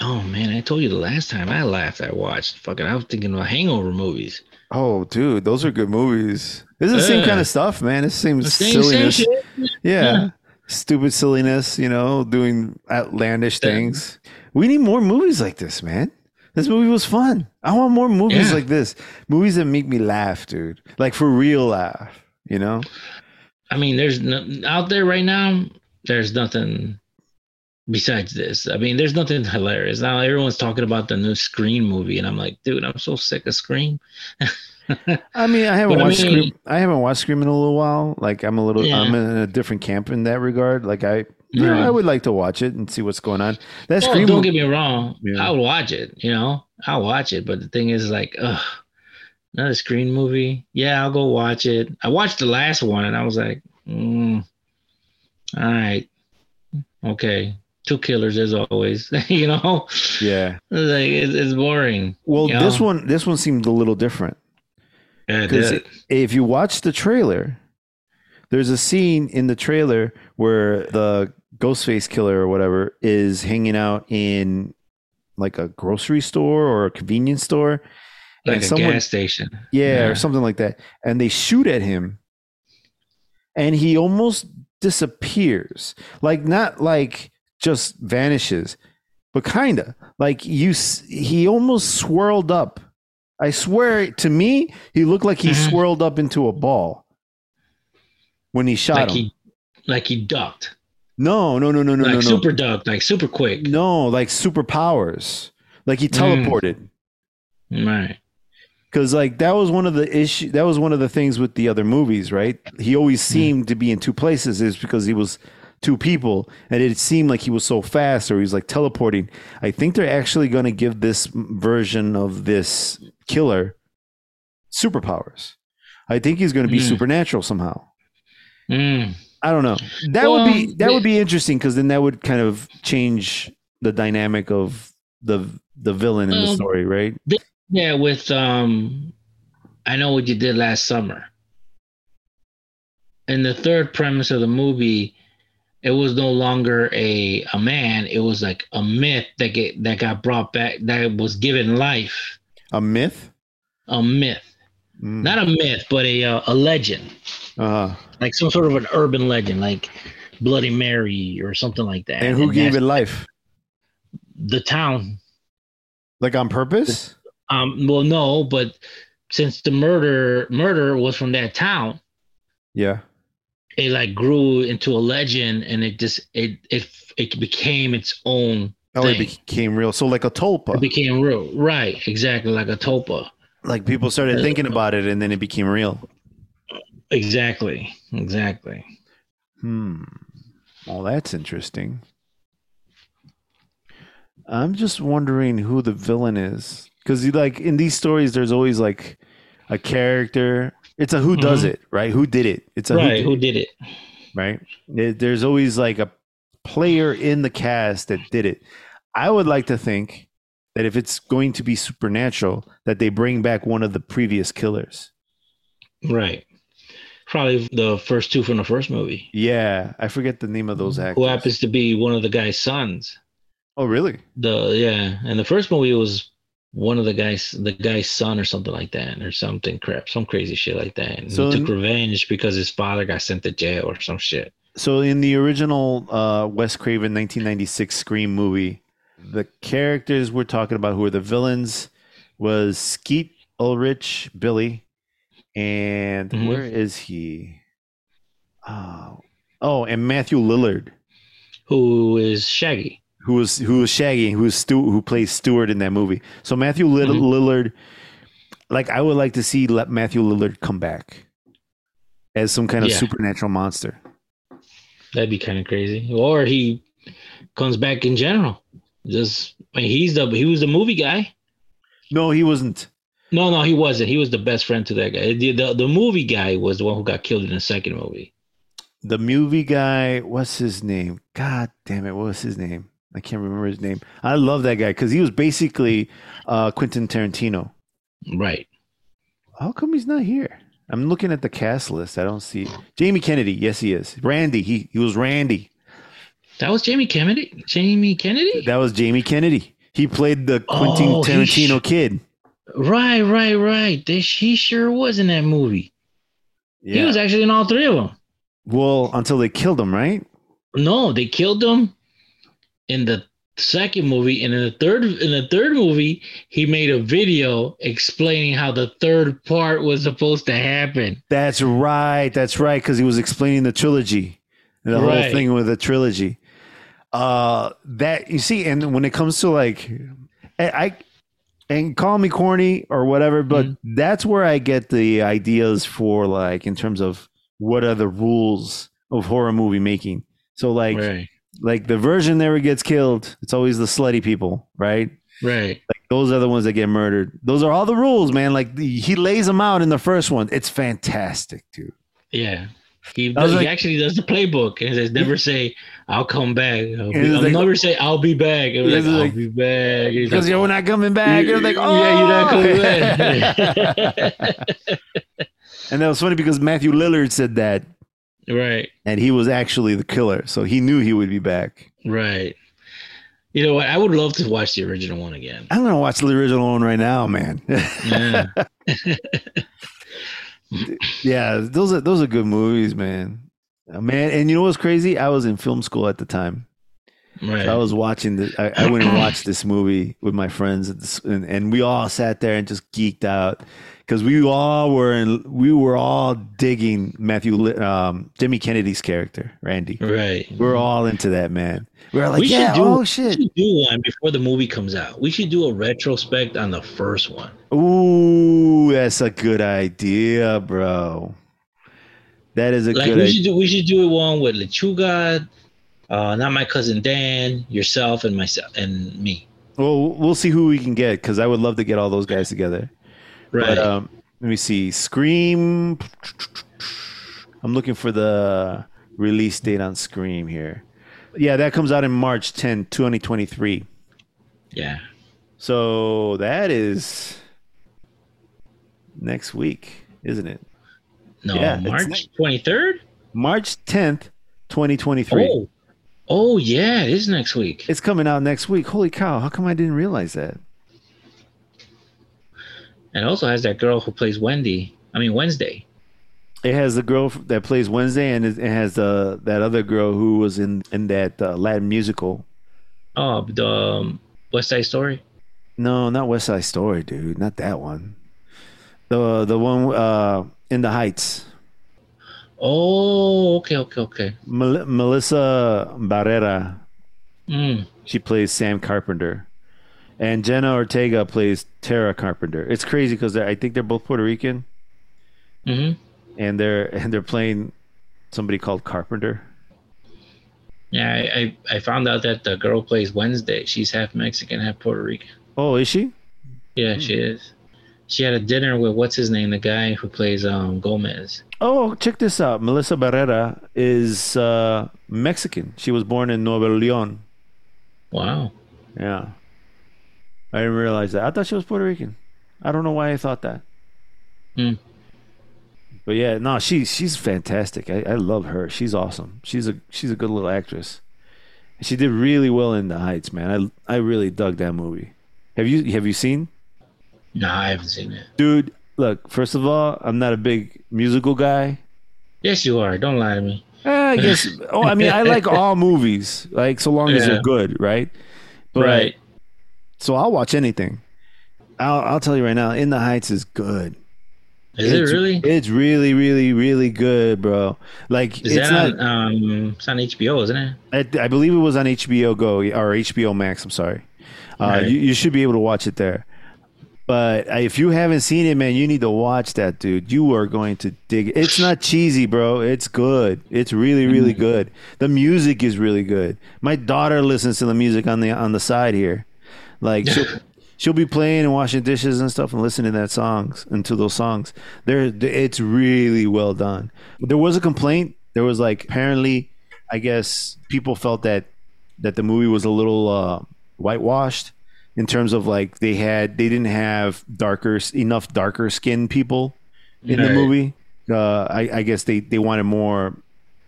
Oh man, I told you the last time I laughed, I watched. Fucking, I was thinking about hangover movies. Oh, dude, those are good movies. This is the same kind of stuff, man. It's the same same, same silliness. shit. Yeah. Yeah. Stupid silliness, you know, doing outlandish Yeah. things. We need more movies like this, man. This movie was fun. I want more movies Yeah. like this. Movies that make me laugh, dude. Like for real laugh, you know? I mean, there's no, out there right now. There's nothing besides this. I mean, there's nothing hilarious now. Everyone's talking about the new Scream movie, and I'm like, dude, I'm so sick of Scream. I mean, I haven't But I watched mean- Scream. I haven't watched Scream in a little while. Like I'm a little Yeah. I'm in a different camp in that regard. Like I know, Right. I would like to watch it and see what's going on. That Well, Scream don't get me wrong. Yeah. I'll watch it. You know, I'll watch it. But the thing is, like, ugh, another Scream movie. Yeah, I'll go watch it. I watched the last one, and I was like, mm, all right, okay, two killers as always. you know, Yeah. like it's, it's boring. Well, Yeah. this one this one seemed a little different. Yeah, Because if you watch the trailer, there's a scene in the trailer where the Ghostface killer or whatever is hanging out in like a grocery store or a convenience store. like and a someone- gas station. Yeah, Yeah. or something like that. And they shoot at him and he almost disappears. Like not like just vanishes, but kind of. Like you he almost swirled up. I swear to me, he looked like he Mhm. swirled up into a ball when he shot Like him. he, like he ducked, no, no, no, no, no, like no, no. super ducked, like super quick. No, like superpowers. Like he Mm. teleported. Right. because like that was one of the issue that was one of the things with the other movies right he always Hmm. seemed to be in two places is because he was two people and it seemed like he was so fast or he was like teleporting i think they're actually going to give this version of this killer superpowers i think he's going to be Mm. supernatural somehow Mm. I don't know that would be that would be interesting because then that would kind of change the dynamic of the the villain in the story right Yeah, with um, I know what you did last summer. In the third premise of the movie, it was no longer a a man. It was like a myth that get that got brought back. That was given life. a myth A myth, Mm. not a myth, but a uh, a legend, uh-huh. like some sort of an urban legend, like Bloody Mary or something like that. and who gave it life The town. Like on purpose? Um. Well, no, but since the murder murder was from that town. Yeah. it like grew into a legend and it just it it it became its own Oh, it became real. So like a tulpa. it became real right exactly like a tulpa like people started thinking about it and then it became real. Exactly exactly Hmm. Well, that's interesting. I'm just wondering who the villain is. Because like in these stories, there's always like a character. It's a who does Mhm. it, right? Who did it? It's a right who who did did it it, right? There's always like a player in the cast that did it. I would like to think that if it's going to be supernatural, that they bring back one of the previous killers. right probably the first two from the first movie Yeah, I forget the name of those actors. who happens to be one of the guy's sons Oh, really? the yeah and the first movie was one of the guys the guy's son or something like that or something crap some crazy shit like that and So he took in- revenge because his father got sent to jail or some shit So in the original uh, Wes Craven 1996 Scream movie, the characters we're talking about who are the villains was Skeet Ulrich, Billy, and Mhm. where is he? Oh, oh, and Matthew Lillard, who is shaggy who was who was Shaggy, who was Stu, who plays Stewart in that movie. So Matthew Lill- Mhm. Lillard, like I would like to see let Matthew Lillard come back as some kind of Yeah. supernatural monster. That'd be kind of crazy. Or he comes back in general. Just I mean, he's the he was the movie guy. No, he wasn't. No, no, he wasn't. He was the best friend to that guy. The, the the movie guy was the one who got killed in the second movie. the movie guy what's his name god damn it what was his name i can't remember his name i love that guy because he was basically uh quentin tarantino Right. how come he's not here i'm looking at the cast list i don't see jamie kennedy yes he is randy he, he was randy That was Jamie Kennedy. Jamie Kennedy. that was jamie kennedy He played the Quentin Oh, Tarantino sh- kid. Right, right, right. They, he sure was in that movie. He was actually in all three of them. well, until they killed him, right? No, they killed him in the second movie, and in the third in the third movie, he made a video explaining how the third part was supposed to happen. That's right. That's right. Because he was explaining the trilogy, the whole thing with the trilogy. Uh, that you see, and when it comes to like, I, I and call me corny or whatever, but Mm-hmm. that's where I get the ideas for like in terms of what are the rules of horror movie making. So like, right, like the version never gets killed. It's always the slutty people, right? right. Like those are the ones that get murdered. Those are all the rules, man. Like the, he lays them out in the first one. It's fantastic, dude. Yeah. He, I was he actually does the playbook and says, never say, I'll come back. I'll, be, I'll like- never say, I'll be back. It was It's like, I'll like- be back. Because like, you're not coming back. You're like, oh, yeah, you're not oh! coming back. and that was funny because Matthew Lillard said that, right, and he was actually the killer, so he knew he would be back. right. You know what? I would love to watch the original one again. I'm gonna watch the original one right now, man. Yeah. yeah, those are those are good movies, man. Uh, Man, and you know what's crazy? I was in film school at the time. Right. I was watching the. I, I went and watched this movie with my friends, this, and, and we all sat there and just geeked out because we all were in. We were all digging Matthew, um, Jimmy Kennedy's character, Randy. right. We are all into that man. We're like, We yeah, do- oh We shit, should do one before the movie comes out. We should do a retrospect on the first one. ooh, that's a good idea, bro. That is a Like good we idea. should do we should do one with Lechuga, uh, not my cousin Dan, yourself, and myself and me. Well, we'll see who we can get because I would love to get all those guys together. Right. But um, let me see. Scream. I'm looking for the release date on Scream here. Yeah, that comes out in March 10, 2023. yeah. So that is next week, isn't it? No, Yeah, March twenty third. March 10th, 2023. Oh, oh yeah, it is next week. It's coming out next week. Holy cow. How come I didn't realize that? And also has that girl who plays Wendy. I mean Wednesday. It has the girl that plays Wednesday, and it it has uh, that other girl who was in, in that uh, Latin musical. Oh, the um, West Side Story. No, not West Side Story, dude. Not that one. The the one uh, in the Heights. Oh, okay, okay, okay. Mel- Melissa Barrera. Mm. She plays Sam Carpenter, and Jenna Ortega plays Tara Carpenter. It's crazy because I think they're both Puerto Rican, hmm and they're and they're playing somebody called Carpenter. Yeah, I, I I found out that the girl plays Wednesday. She's half Mexican, half Puerto Rican. Oh, is she? Yeah, she is. She had a dinner with what's his name, the guy who plays um Gomez. Oh, check this out. Melissa Barrera is uh, Mexican. She was born in Nuevo León. Wow. Yeah. I didn't realize that. I thought she was Puerto Rican. I don't know why I thought that. Hmm. But yeah, no, she she's fantastic. I, I love her. She's awesome. She's a she's a good little actress. She did really well in The Heights, man. I I really dug that movie. Have you have you seen? No, I haven't seen it. Dude, look, first of all, I'm not a big musical guy. Yes, you are. Don't lie to me. Eh, I guess. oh, I mean, I like all movies, like so long as they're good, right? But, right. So I'll watch anything. I'll I'll tell you right now, In the Heights is good. Is It's- it really? It's really, really, really good, bro. Like Is it's that not. on, um? It's on HBO, isn't it? I, I believe it was on HBO Go or HBO Max. I'm sorry. Uh, Right. you, you should be able to watch it there. But uh, if you haven't seen it, man, you need to watch that, dude. You are going to dig it. It's not cheesy, bro. It's good. It's really, really Mm-hmm. good. The music is really good. My daughter listens to the music on the on the side here. Like she'll, she'll be playing and washing dishes and stuff and listening to that songs and to those songs. There, it's really well done. There was a complaint. There was like apparently, I guess people felt that that the movie was a little uh, whitewashed in terms of like they had they didn't have darker enough darker skinned people in the movie. Uh, I, I guess they they wanted more.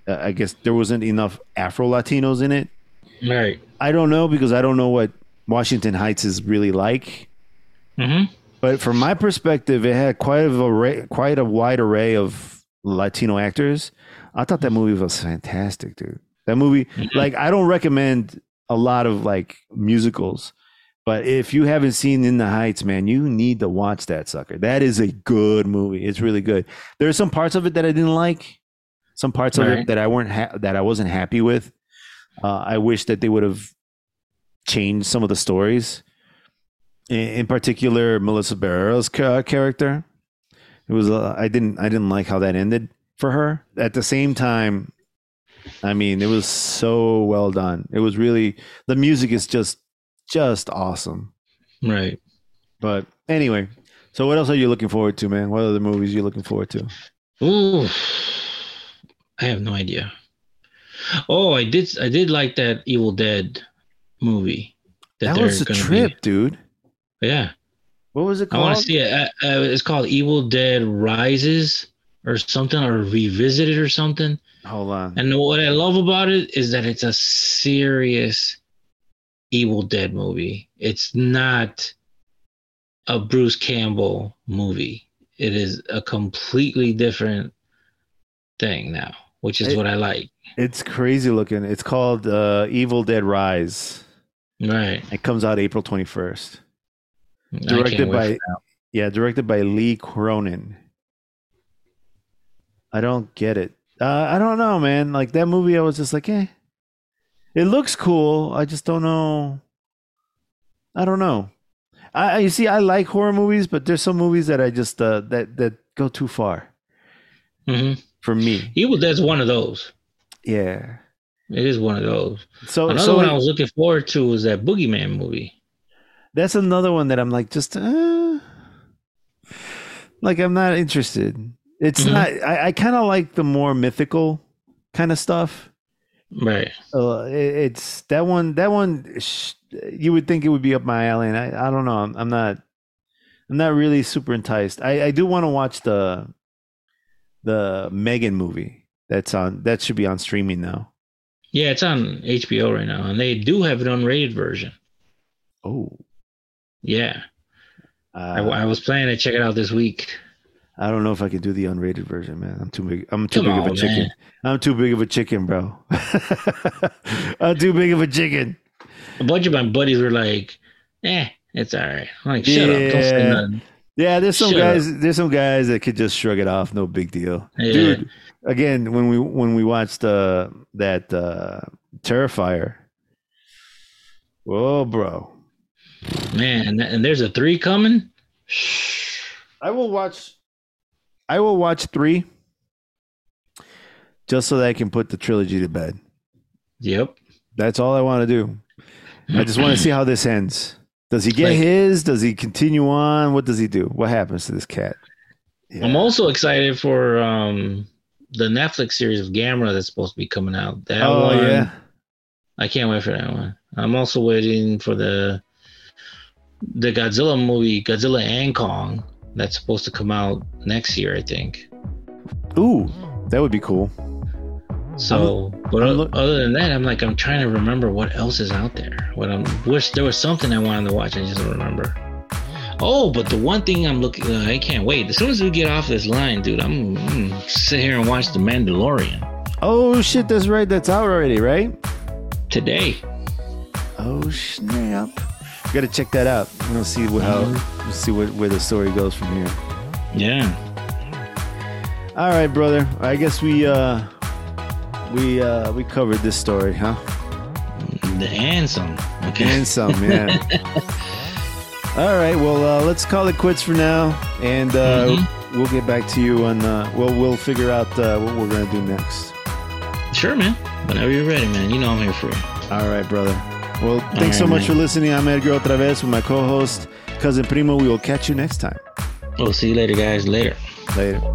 Uh, I guess there wasn't enough Afro Latinos in it. Right. I don't know because I don't know what Washington Heights is really like. hmm But from my perspective, it had quite array, quite a wide array of Latino actors. I thought that movie was fantastic, dude. That movie, Mhm. like, I don't recommend a lot of like musicals, but if you haven't seen In the Heights, man, you need to watch that sucker. That is a good movie. It's really good. There are some parts of it that I didn't like, some parts of it that I weren't ha- that I wasn't happy with. Uh, I wish that they would have changed some of the stories. In, in particular, Melissa Barrera's ca- character. It was uh, I didn't I didn't like how that ended for her. At the same time, I mean, it was so well done. It was really the music is just just awesome. Right. But anyway, so what else are you looking forward to, man? What other movies are you looking forward to? Ooh, I have no idea. Oh, I did. I did like that Evil Dead movie. That they're was a trip, dude. Yeah, What was it called? I want to see it. Uh, uh, it's called Evil Dead Rises or something, or Revisited or something. Hold on. And what I love about it is that it's a serious Evil Dead movie. It's not a Bruce Campbell movie. It is a completely different thing now, which is It- what I like. It's crazy looking. It's called uh, Evil Dead Rise. Right. It comes out April 21st. Directed by yeah, directed by Lee Cronin. I don't get it. Uh, I don't know, man. Like that movie, I was just like, eh. It looks cool. I just don't know. I don't know. I I- you see, I like horror movies, but there's some movies that I just uh, that that go too far Mhm. for me. Evil Dead's one of those. Yeah. It is one of those. So Another so one I was looking forward to was that Boogeyman movie. that's another one that I'm like just uh, like I'm not interested. It's Mhm. not. I, I kind of like the more mythical kind of stuff. Right. Uh, it, it's that one. That one. Sh- you would think it would be up my alley, and I. I don't know. I'm, I'm not. I'm not really super enticed. I, I do want to watch the the Megan movie. That's on. That should be on streaming now. Yeah, it's on HBO right now, and they do have an unrated version. Oh. Yeah, Uh, I, I was planning to check it out this week. I don't know if I could do the unrated version, man. I'm too big. I'm too Come big of a on, chicken. man. I'm too big of a chicken, bro. I'm too big of a chicken. A bunch of my buddies were like, "Eh, it's all right." I'm like, "Shut up! Don't say Yeah. nothing." Yeah, there's some Shut guys. There's some guys that could just shrug it off. No big deal, Yeah. dude. Again, when we when we watched uh, that uh, Terrifier, whoa, bro. Man, and, and there's a three coming. I will watch. I will watch three, just so that I can put the trilogy to bed. Yep. That's all I want to do. I just want to see how this ends. Does he get Like- his? Does he continue on? What does he do? What happens to this cat? Yeah. I'm also excited for um the Netflix series of Gamera that's supposed to be coming out. That oh one, yeah. I can't wait for that one. I'm also waiting for the the Godzilla movie, Godzilla and Kong, that's supposed to come out next year, I think. Ooh, that would be cool. So, but I'm o- look- other than that, I'm like, I'm trying to remember what else is out there. What I'm wish there was something I wanted to watch. I just don't remember. Oh, but the one thing I'm looking, uh, I can't wait. As soon as we get off this line, dude, I'm, I'm sit here and watch The Mandalorian Oh shit, that's right. That's out already, right? today. Oh snap! Got to check that out. We'll see how. We'll see what, where the story goes from here. Yeah. All right, brother. I guess we uh we uh we covered this story, huh? The and some. Okay. And some, yeah. All right. Well, uh, let's call it quits for now, and uh, Mhm. we'll get back to you on. Uh, well, we'll figure out uh, what we're gonna do next. Sure, man. Whenever you're ready, man. You know I'm here for you. All right, brother. Well, thanks so much for listening. I'm Edgar OtraVez with my co-host, cousin Primo. We will catch you next time. We'll see you later, guys. Later. Later.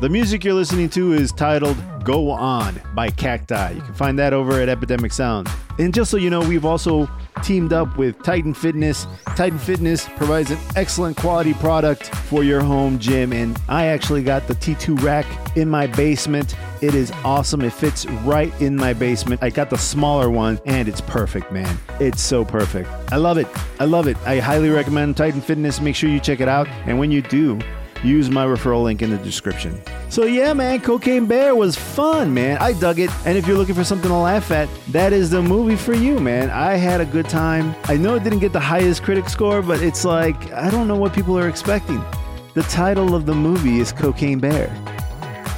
The music you're listening to is titled Go On by Cacti. You can find that over at Epidemic Sound. And just so you know, we've also teamed up with Titan Fitness. Titan Fitness provides an excellent quality product for your home gym, and I actually got the T2 rack in my basement. It is awesome. It fits right in my basement. I got the smaller one, and it's perfect, man. It's so perfect. I love it. I love it. I highly recommend Titan Fitness. Make sure you check it out. And when you do, use my referral link in the description. So yeah, man, Cocaine Bear was fun, man. I dug it. And if you're looking for something to laugh at, that is the movie for you, man. I had a good time. I know it didn't get the highest critic score, but it's like I don't know what people are expecting. The title of the movie is Cocaine Bear.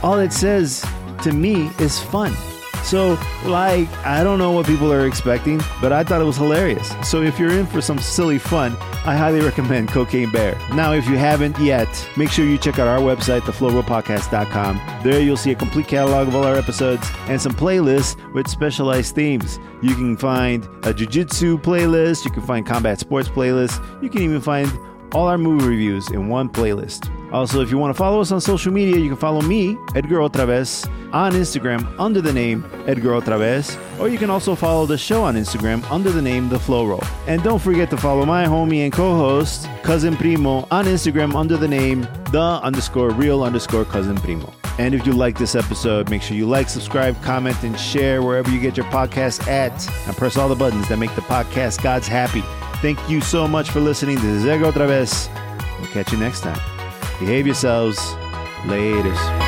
All it says to me is fun. So, like, I don't know what people are expecting, but I thought it was hilarious. So, if you're in for some silly fun, I highly recommend Cocaine Bear. Now, if you haven't yet, make sure you check out our website, theflowrollpodcast.com. There you'll see a complete catalog of all our episodes and some playlists with specialized themes. You can find a jiu-jitsu playlist, you can find combat sports playlist, you can even find all our movie reviews in one playlist. Also, if you want to follow us on social media, you can follow me, Edgar OtraVez, on Instagram under the name Edgar OtraVez, or you can also follow the show on Instagram under the name The Flow Roll. And don't forget to follow my homie and co-host, Cousin Primo, on Instagram under the name The underscore real underscore Cousin Primo. And if you like this episode, make sure you like, subscribe, comment, and share wherever you get your podcast at, and press all the buttons that make the podcast gods happy. Thank you so much for listening. This is Edgar OtraVez. We'll catch you next time. Behave yourselves. Laters.